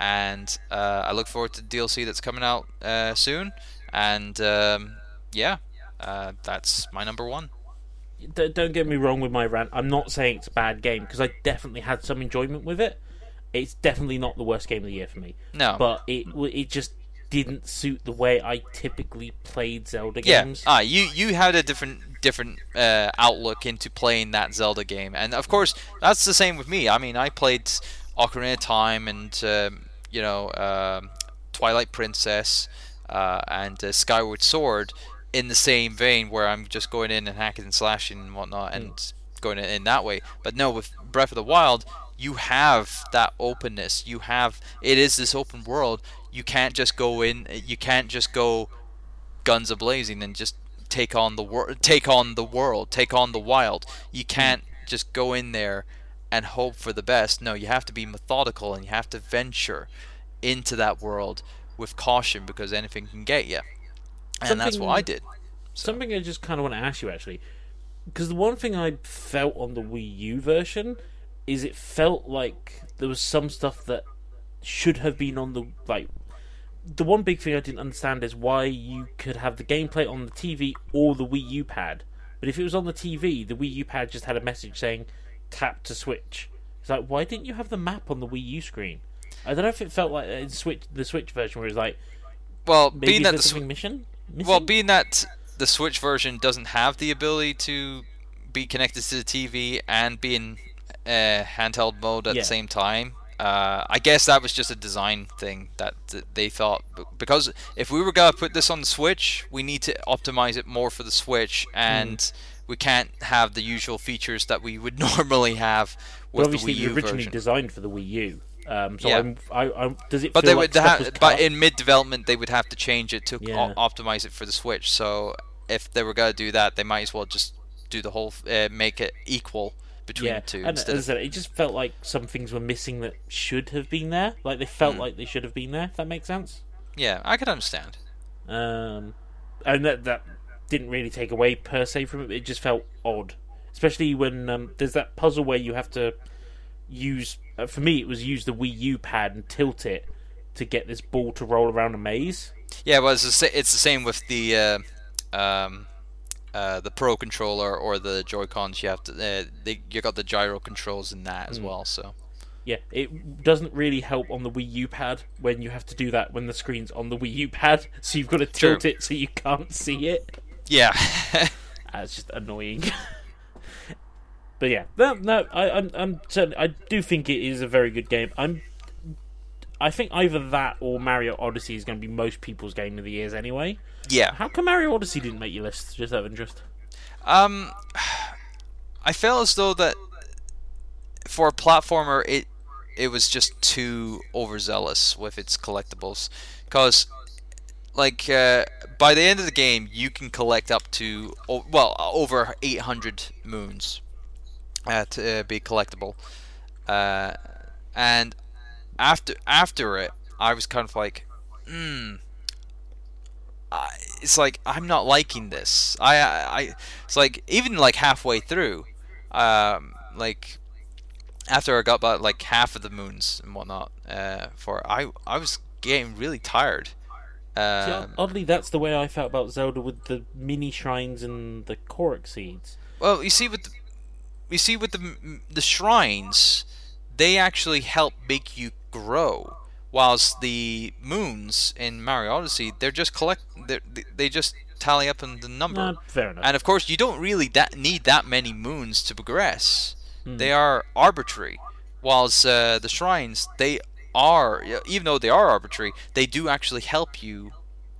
And uh, I look forward to the DLC that's coming out uh, soon. And um, yeah, uh, that's my number one. D- don't get me wrong with my rant. I'm not saying it's a bad game because I definitely had some enjoyment with it. It's definitely not the worst game of the year for me, No, but it it just didn't suit the way I typically played Zelda yeah, games. ah, you you had a different different uh, outlook into playing that Zelda game, and of course that's the same with me. I mean, I played Ocarina of Time and um, you know um Twilight Princess uh, and uh, Skyward Sword in the same vein, where I'm just going in and hacking and slashing and whatnot, and going in, in that way. But no, with Breath of the Wild, you have that openness. You have it is this open world. You can't just go in. You can't just go guns a blazing and just take on the world take on the world take on the wild you can't just go in there and hope for the best. No you have to be methodical and you have to venture into that world with caution because anything can get you and that's what Something- i did Something I just kind of want to ask you actually, because the one thing I felt on the Wii U version is it felt like there was some stuff that should have been on the like. The one big thing I didn't understand is why you could have the gameplay on the TV or the Wii U pad, but if it was on the TV, the Wii U pad just had a message saying "tap to switch." It's like, why didn't you have the map on the Wii U screen? I don't know if it felt like in Switch, the Switch version, where it's like well being that the something mission. well being that the switch version doesn't have the ability to be connected to the tv and be in uh, handheld mode at Yeah. the same time uh, I guess that was just a design thing that they thought because if we were gonna put this on the Switch, we need to optimize it more for the Switch, and we can't have the usual features that we would normally have But with obviously, the Wii U originally version. designed for the Wii U. Um, so Yeah. I'm, I, I, does it But feel they like would have, but in mid development, they would have to change it to Yeah. o- optimize it for the Switch. So if they were gonna do that, they might as well just do the whole, uh, make it equal between yeah, the two and as I said, it just felt like some things were missing that should have been there. Like they felt like they should have been there. If that makes sense. yeah. I could understand. Um, and that that didn't really take away per se from it. It just felt odd, especially when um, there's that puzzle where you have to use. Uh, for me, it was use the Wii U pad and tilt it to get this ball to roll around a maze. Yeah, well, it's the, it's the same with the uh, um, uh, the Pro controller or the Joy Cons. You have to uh, they, you got the gyro controls in that as Hmm. well. So Yeah, it doesn't really help on the Wii U pad when you have to do that when the screen's on the Wii U pad, so you've got to tilt True. it so you can't see it. Yeah, That's just annoying. but yeah, no, no, I, I'm, I'm certain, I do think it is a very good game. I'm, I think either that or Mario Odyssey is going to be most people's game of the years anyway. yeah. How come Mario Odyssey didn't make your list? Just out of interest. Um, I felt as though that for a platformer, it it was just too overzealous with its collectibles, because like uh, by the end of the game, you can collect up to well over 800 moons uh, to uh, be collectible, uh, and after after it, I was kind of like, hmm. It's like I'm not liking this. I, I, I it's like even like halfway through, um, like after I got about like half of the moons and whatnot, uh, for I, I was getting really tired. See, Um, oddly, that's the way I felt about Zelda with the mini shrines and the Korok seeds. well, you see with the, you see with the the shrines, they actually help make you grow. Whilst the moons in Mario Odyssey, they're just collect, they're, they they just tally up in the number. Nah, fair enough. And of course, you don't really that need that many moons to progress. they are arbitrary. Whilst uh, the shrines, they are even though they are arbitrary, they do actually help you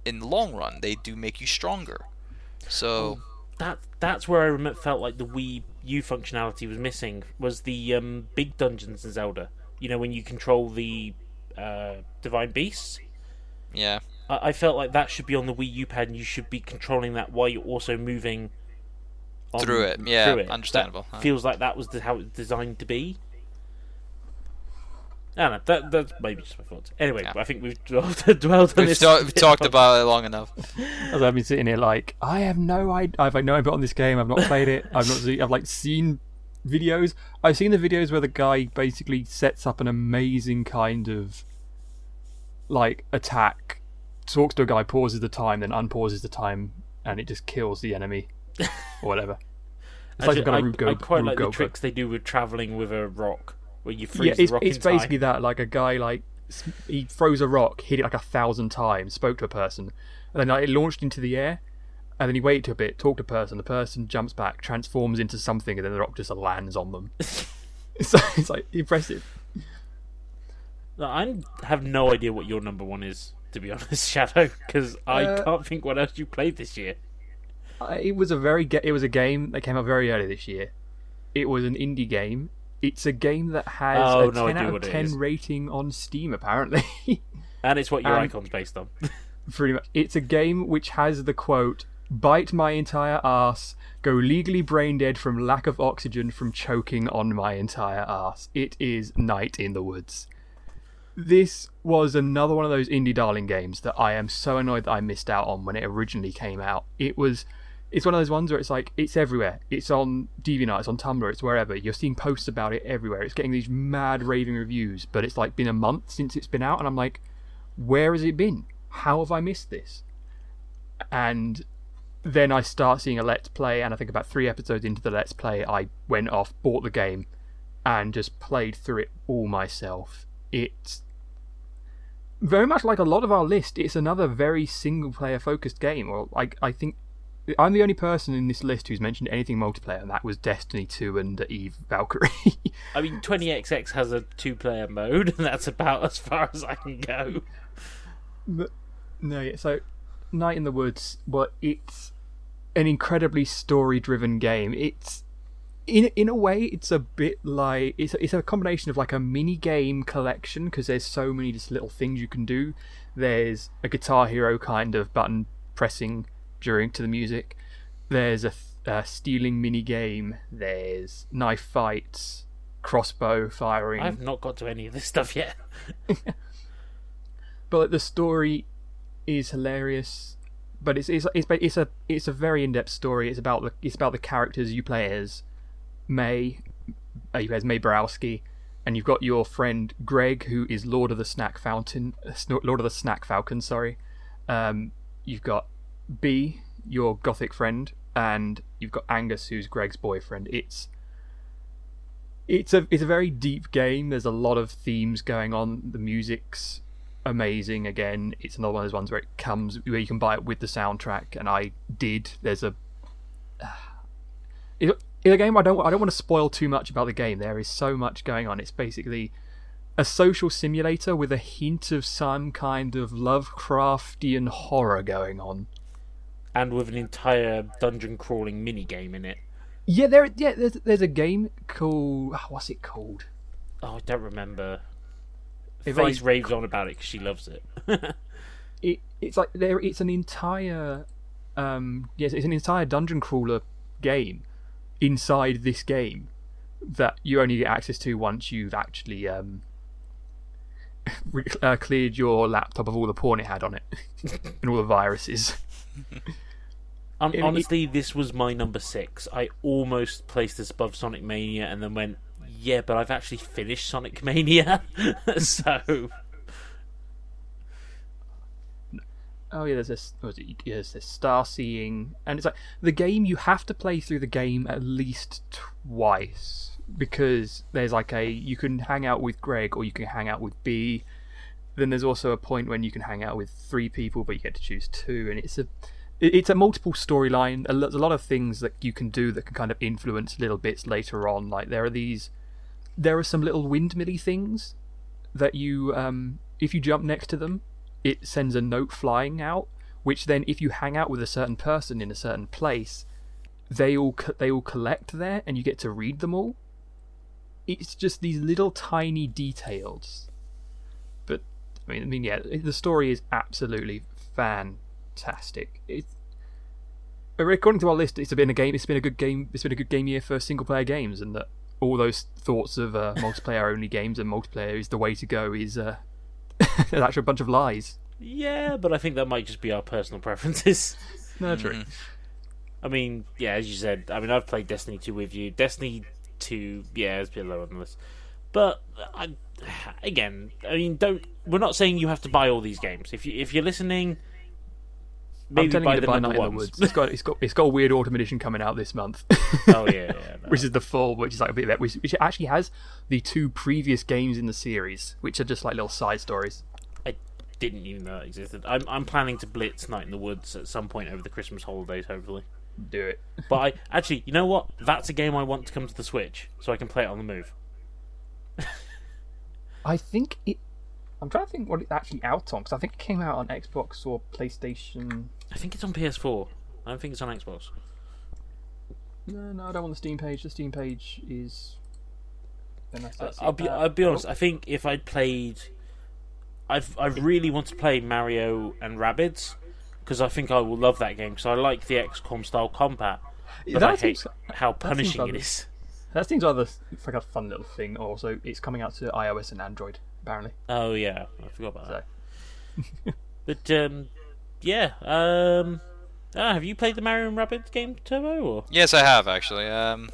in the long run. They do make you stronger. So that that's where I rem- felt like the Wii U functionality was missing was the um, big dungeons in Zelda. You know, when you control the uh, divine beasts. yeah, I-, I felt like that should be on the Wii U pad, and you should be controlling that while you're also moving on- Through it, yeah, through it. understandable. That Uh. feels like that was the, how it was designed to be. I don't know. That, that's maybe just my thoughts. Anyway, Yeah. I think we've dwelled, dwelled on we've, this. we've talked about it long enough. As I've been sitting here, like I have no idea. I've like no input on this game. I've not played it. I've not. Seen, I've like seen videos. I've seen the videos where the guy basically sets up an amazing kind of like attack, talks to a guy, pauses the time, then unpauses the time, and it just kills the enemy or whatever. It's like Actually, some kind I, Rube Go- I quite like the Rube tricks they do with traveling with a rock, where you freeze Yeah, it's, rock it's in time. basically that. Like a guy, like he throws a rock, hit it like a thousand times, spoke to a person, and then like, it launched into the air, and then he waited a bit, talked to a person, the person jumps back, transforms into something, and then the rock just lands on them. so it's like impressive. I have no idea what your number one is, to be honest, Shadow, because I Uh, can't think what else you played this year. It was a very ge- it was a game that came out very early this year. It was an indie game. It's a game that has Oh, a no 10 out of 10 rating on Steam, apparently. And it's what your um, icon's based on. Pretty much. It's a game which has the quote, bite my entire ass, go legally brain dead from lack of oxygen from choking on my entire ass. It is Night in the Woods. This was another one of those indie darling games that I am so annoyed that I missed out on when it originally came out. It was it's one of those ones where it's like it's everywhere. It's on DeviantArt, it's on Tumblr, it's wherever. You're seeing posts about it everywhere. It's getting these mad raving reviews, but it's like been a month since it's been out and I'm like where has it been? How have I missed this? And then I start seeing a Let's Play, and I think about three episodes into the Let's Play, I went off, bought the game, and just played through it all myself. It's very much like a lot of our list. It's another very single player focused game. Or like I think I'm the only person in this list who's mentioned anything multiplayer, and that was Destiny 2 and Eve Valkyrie. I mean, 20XX has a two player mode, and that's about as far as I can go. But no, yeah. So, Night in the Woods. Well, it's an incredibly story-driven game. It's in in a way, it's a bit like it's a, it's a combination of like a mini game collection because there's so many just little things you can do. There's a Guitar Hero kind of button pressing during to the music. There's a, a stealing mini game. There's knife fights, crossbow firing. I've not got to any of this stuff yet. but the story is hilarious. But it's it's it's it's a it's a very in depth story. It's about the it's about the characters you play as Mae, uh, you play as Mae Borowski, and you've got your friend Gregg, who is Lord of the Snack Fountain, uh, Lord of the Snack Falcon. Sorry, um, you've got Bea, your gothic friend, and you've got Angus, who's Gregg's boyfriend. It's it's a it's a very deep game. There's a lot of themes going on. The music's amazing. Again, it's another one of those ones where it comes where you can buy it with the soundtrack, and I did. There's a in a game. I don't I don't want to spoil too much about the game. There is so much going on. It's basically a social simulator with a hint of some kind of Lovecraftian horror going on. And with an entire dungeon crawling mini game in it. Yeah, there. Yeah, there's there's a game called ah, what's it called? Oh, I don't remember. If I- raves on about it because she loves it. It it's like there. It's an entire um yes, it's an entire dungeon crawler game inside this game that you only get access to once you've actually um re- uh, cleared your laptop of all the porn it had on it and all the viruses. Um, it- honestly, this was my number six. I almost placed this above Sonic Mania and then went, yeah, but I've actually finished Sonic Mania. so, Oh yeah, there's this. What was it? There's this star seeing, and it's like the game. You have to play through the game at least twice because there's like a you can hang out with Gregg or you can hang out with Bea. Then there's also a point when you can hang out with three people, but you get to choose two, and it's a it- it's a multiple storyline. There's a lot of things that you can do that can kind of influence little bits later on. Like there are these, there are some little windmilly things that you, um, if you jump next to them, it sends a note flying out. Which then, if you hang out with a certain person in a certain place, they all they all collect there, and you get to read them all. It's just these little tiny details. But I mean, I mean, yeah, the story is absolutely fantastic. It's according to our list, it's been a game. It's been a good game. It's been a good game year for single player games, and that all those thoughts of uh, multiplayer only games and multiplayer is the way to go is uh, actually a bunch of lies. Yeah, but I think that might just be our personal preferences. No, true. Mhm. I mean, yeah, as you said, I mean, I've played Destiny 2 with you. Destiny 2, yeah, it's a bit lower on the list. But, I, again, I mean, don't. We're not saying you have to buy all these games. If, you, if you're listening, I'm maybe telling buy you the to buy Night in the. Woods. It's got it's got it's got a weird autumn edition coming out this month. oh, yeah, yeah. no. which is the full, which is like a bit of that, which, which actually has the two previous games in the series, which are just like little side stories. I didn't even know that existed. I'm, I'm planning to blitz Night in the Woods at some point over the Christmas holidays, hopefully. Do it. But I actually, you know what? That's a game I want to come to the Switch, so I can play it on the move. I think it. I'm trying to think what it's actually out on because I think it came out on Xbox or PlayStation. I think it's on PS4. I don't think it's on Xbox. No, no, I don't want the Steam page. The Steam page is. That's I'll be Uh, I'll be honest. I think if I'd played, I've I really want to play Mario and Rabbids because I think I will love that game because I like the XCOM style combat, but that I hate seems- how punishing it rather- That seems rather like a fun little thing. Also, it's coming out to iOS and Android apparently. Oh yeah, I forgot about So that. But um, yeah. Um, ah, have you played the Mario and Rabbids game, Turbo? Or Yes, I have actually. Um,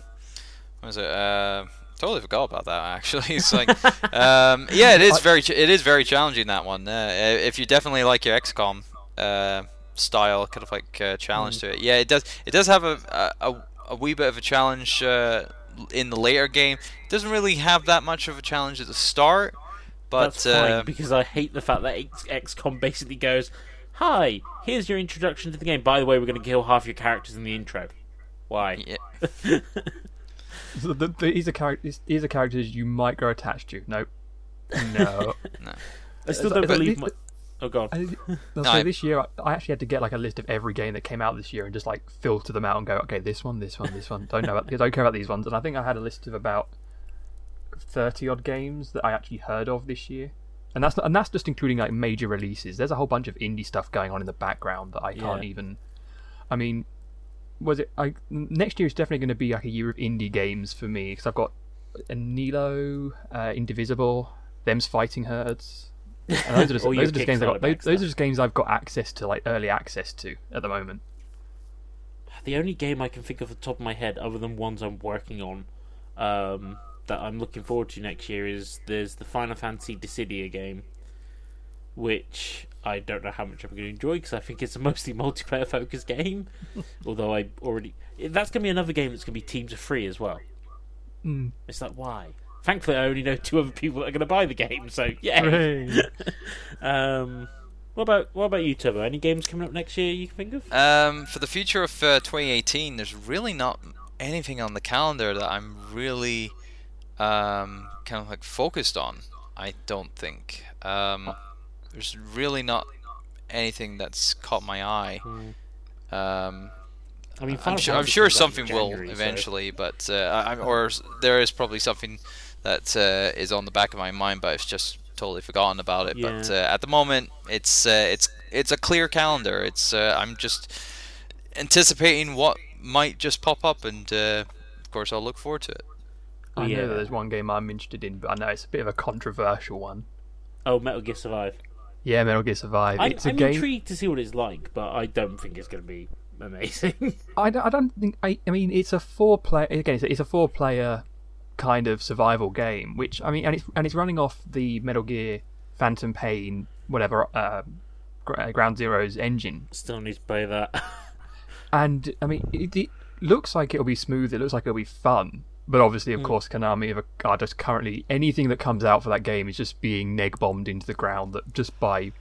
what was it? Uh, totally forgot about that. Actually, it's like, um, yeah, it is very, it is very challenging that one. Uh, if you definitely like your XCOM uh, style, kind of like uh, challenge to it, yeah, it does. It does have a a, a wee bit of a challenge uh, in the later game. It doesn't really have that much of a challenge at the start, but that's fine uh, because I hate the fact that X- XCOM basically goes, "Hi, here's your introduction to the game. By the way, we're going to kill half your characters in the intro. Why?" yeah, So the, the, these are characters. These are characters you might grow attached to. Nope. No. No. I still don't but believe the- my. Oh god. I, No, say I- this year, I, I actually had to get like a list of every game that came out this year and just like filter them out and go, okay, this one, this one, this one. Don't know, about, don't care about these ones. And I think I had a list of about thirty odd games that I actually heard of this year, and that's not, and that's just including like major releases. There's a whole bunch of indie stuff going on in the background that I can't Yeah. even. I mean, was it? I next year is definitely going to be like a year of indie games for me because I've got Nilo, uh, Indivisible, them's fighting herds. And those are just, those are just games I got. Those, those are just games I've got access to, like early access to at the moment. The only game I can think of the top of my head, other than ones I'm working on, um, that I'm looking forward to next year is there's the Final Fantasy Dissidia game, which I don't know how much I'm going to enjoy because I think it's a mostly multiplayer focused game. Although I already that's going to be another game that's going to be teams of three as well. Mm. It's like why? Thankfully, I only know two other people that are going to buy the game, so yeah. Um, what about what about you, Turbo? Any games coming up next year you can think of? Um, for the future of uh, 2018, there's really not anything on the calendar that I'm really um, kind of like focused on. I don't think. Um, there's really not anything that's caught my eye. Um, I mean, I'm sure, I'm sure comes out in something will January, so- eventually, but uh, or there is probably something that uh, is on the back of my mind, but I've just totally forgotten about it. But uh, at the moment, it's uh, it's it's a clear calendar. It's uh, I'm just anticipating what might just pop up, and uh, of course I'll look forward to it. I Yeah. know that there's one game I'm interested in, but I know it's a bit of a controversial one. Oh, Metal Gear Survive. Yeah, Metal Gear Survive. I'm, it's a I'm game. intrigued to see what it's like, but I don't think it's going to be amazing. I don't, I don't think. I, I mean, it's a four player. Again, it's a, it's a four player kind of survival game, which I mean, and it's and it's running off the Metal Gear Phantom Pain, whatever, uh, uh, Ground Zero's engine. Still need to play that. And I mean, it, it looks like it'll be smooth. It looks like it'll be fun. But obviously, of course, Konami are- just currently anything that comes out for that game is just being neg bombed into the ground that just by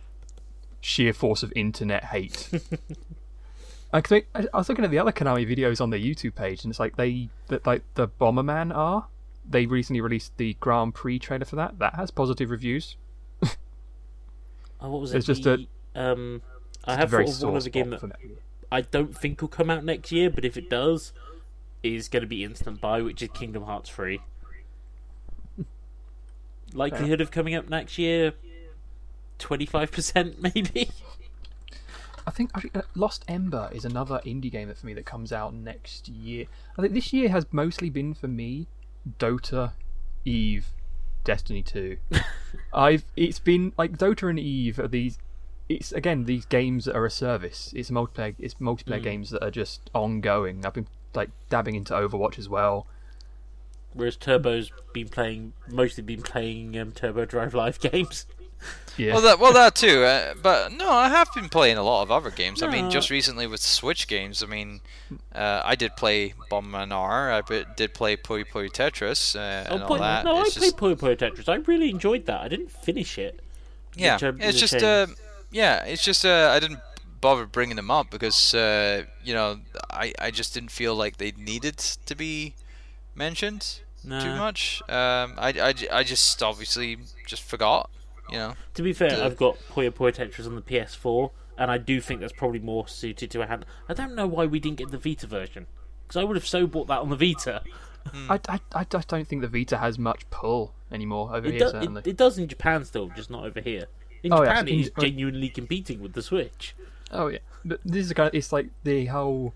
sheer force of internet hate. I, 'cause I, I was looking at the other Konami videos on their YouTube page, and it's like they, that like the Bomberman are. They recently released the Grand Prix trailer for that. That has positive reviews. Oh, what was It's it? just The, um, I It's a have thought of one other game that. I don't think will come out next year, but if it does, is going to be instant buy, which is Kingdom Hearts 3. Likelihood of coming up next year, 25% maybe? I think uh, Lost Ember is another indie game that for me that comes out next year. I think this year has mostly been for me Dota, Eve, Destiny 2. I've it's been like Dota and Eve are these it's again these games that are a service. It's multiplayer it's multiplayer games that are just ongoing. I've been like dabbing into Overwatch as well. Whereas Turbo's been playing, mostly been playing um, Turbo Drive Live games. Yeah. Well, that well that too. Uh, but no, I have been playing a lot of other games. I mean, just recently with Switch games. I mean, uh, I did play Bomberman R. I be- did play Poi Poi Tetris uh, and all Poi- that. Oh, no, I It's played Puyo Puyo Tetris. I really enjoyed that. I didn't finish it. yeah, it's is a just uh, yeah, it's just uh, I didn't bother bringing them up because uh, you know I I just didn't feel like they needed to be mentioned Nah. too much. Um, I, I, j- I just obviously just forgot. You know. To be fair, Duh. I've got Puyo Puyo Tetris on the PS4, and I do think that's probably more suited to a hand. I don't know why we didn't get the Vita version, because I would have so bought that on the Vita. I, I, I just don't think the Vita has much pull anymore over It, here do, certainly. it, it does in Japan still, just not over here. In Oh, Japan, in- it is genuinely competing with the Switch. Oh yeah, but this is kind of it's like the whole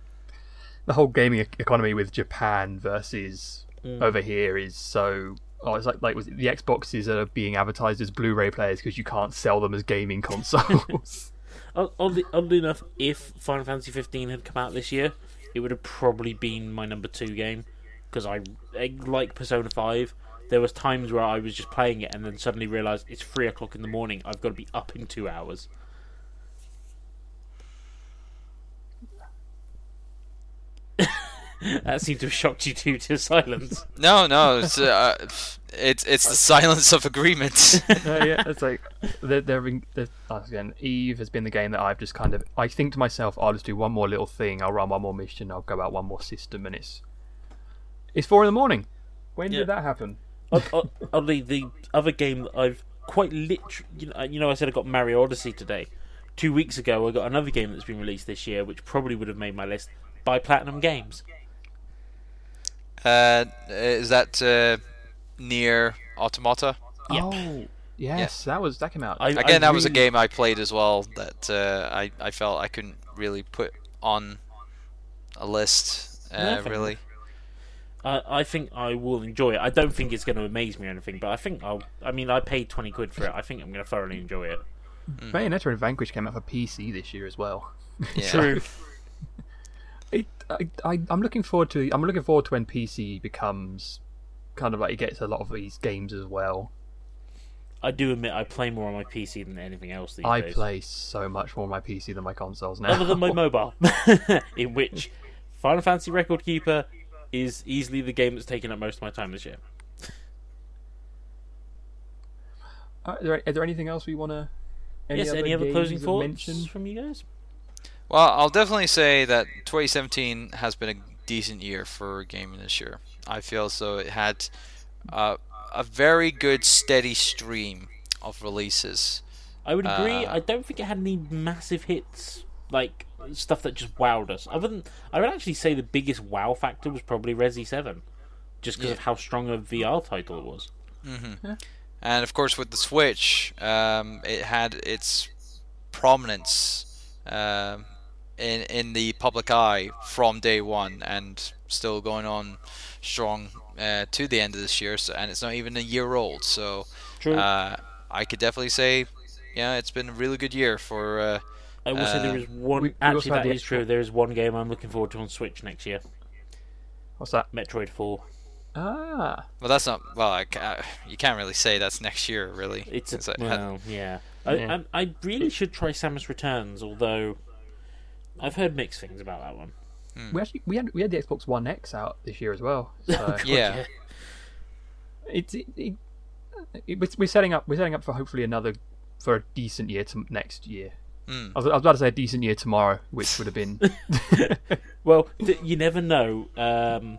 the whole gaming economy with Japan versus mm. over here is so. Oh, it's like like was the Xboxes are being advertised as Blu-ray players because you can't sell them as gaming consoles. Oddly, oddly enough, if Final Fantasy 15 had come out this year, it would have probably been my number two game because I, I like Persona 5. There was times where I was just playing it and then suddenly realised it's three o'clock in the morning. I've got to be up in two hours. That seemed to have shocked you too to silence. No, no, it's uh, it's it's the silence of agreement. Uh, yeah, it's like they're, they're, in- uh, again. Eve has been the game that I've just kind of. I think to myself, I'll just do one more little thing. I'll run one more mission. I'll go out one more system, and it's it's four in the morning. When Yeah. did that happen? Odd- odd- Oddly, the other game that I've quite literally, you know, you know, I said I got Mario Odyssey today. Two weeks ago, I got another game that's been released this year, which probably would have made my list by Platinum Games. uh, is that uh, NieR Automata? Yep. Oh, yes, that was that came out. I- Again, that was a game I played as well that uh, I I felt I couldn't really put on a list. Uh, really. I, I think I will enjoy it. I don't think it's going to amaze me or anything, but I think I'll. I mean, I paid twenty quid for it. I think I'm going to thoroughly enjoy it. Bayonetta and Vanquish came out for PC this year as well. Yeah. True. It, I, I, I'm looking forward to. I'm looking forward to when PC becomes kind of like it gets a lot of these games as well. I do admit I play more on my PC than anything else these I days. play so much more on my PC than my consoles now. other than my mobile, in which Final Fantasy Record Keeper is easily the game that's taken up most of my time this year. Uh, are, there anything else we want to? yes, any other closing thoughts mention? from you guys? Well, I'll definitely say that 2017 has been a decent year for gaming this year. I feel as though it had uh, a very good steady stream of releases. I would agree. Uh, I don't think it had any massive hits, like stuff that just wowed us. Other than, I would actually say the biggest wow factor was probably Resi Seven, just because Yeah. of how strong a VR title it was. And of course, with the Switch, um, it had its prominence um, in in the public eye from day one, and still going on strong uh, to the end of this year. So, and it's not even a year old. So, True. uh, I could definitely say, yeah, it's been a really good year for. Uh, I will say uh, there is one. we- we actually, also had that the is true. There is one game I'm looking forward to on Switch next year. What's that? Metroid Four. Ah, well, that's not. Well, I ca- you can't really say that's next year, really. It's a, It's like- well, yeah. I, Yeah. I, I really should try Samus Returns, although I've heard mixed things about that one. we actually we had we had the Xbox One X out this year as well. So yeah. it's it, it, it, we're- we're setting up we're setting up for hopefully another for a decent year to next year. Mm. I was, I was about to say a decent year tomorrow, which would have been. Well, th- you never know. Um,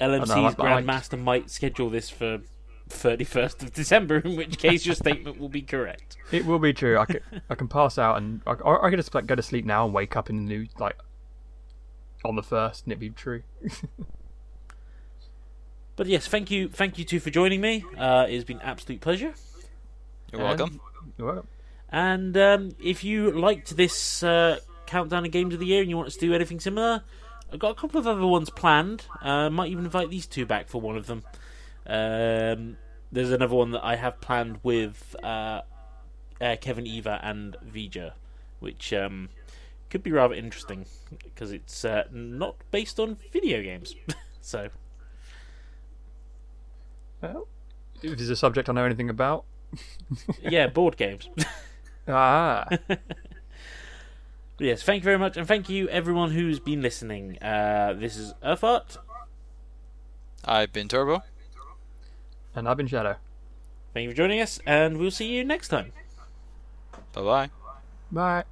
LMC's I like- Grandmaster might schedule this for 31st of December, in which case your statement will be correct. it will be true. I can, I can pass out and I, or I could just like go to sleep now and wake up in the new like on the first, and it'd be true. But yes, thank you, thank you two for joining me. Uh, it's been an absolute pleasure. You're Um, welcome. You're welcome. And um, if you liked this uh, countdown of games of the year and you want us to do anything similar, I've got a couple of other ones planned. Uh, might even invite these two back for one of them. Um, there's another one that I have planned with uh, uh, Kevin Eva and Vija, which um, could be rather interesting because it's uh, not based on video games. so Well, if there's a subject I know anything about, yeah, board games. ah, Yes, thank you very much, and thank you everyone who's been listening. Uh, this is Urtheart. I've been Turbo. And I've been Shadow. Thank you for joining us, and we'll see you next time. Bye bye. Bye.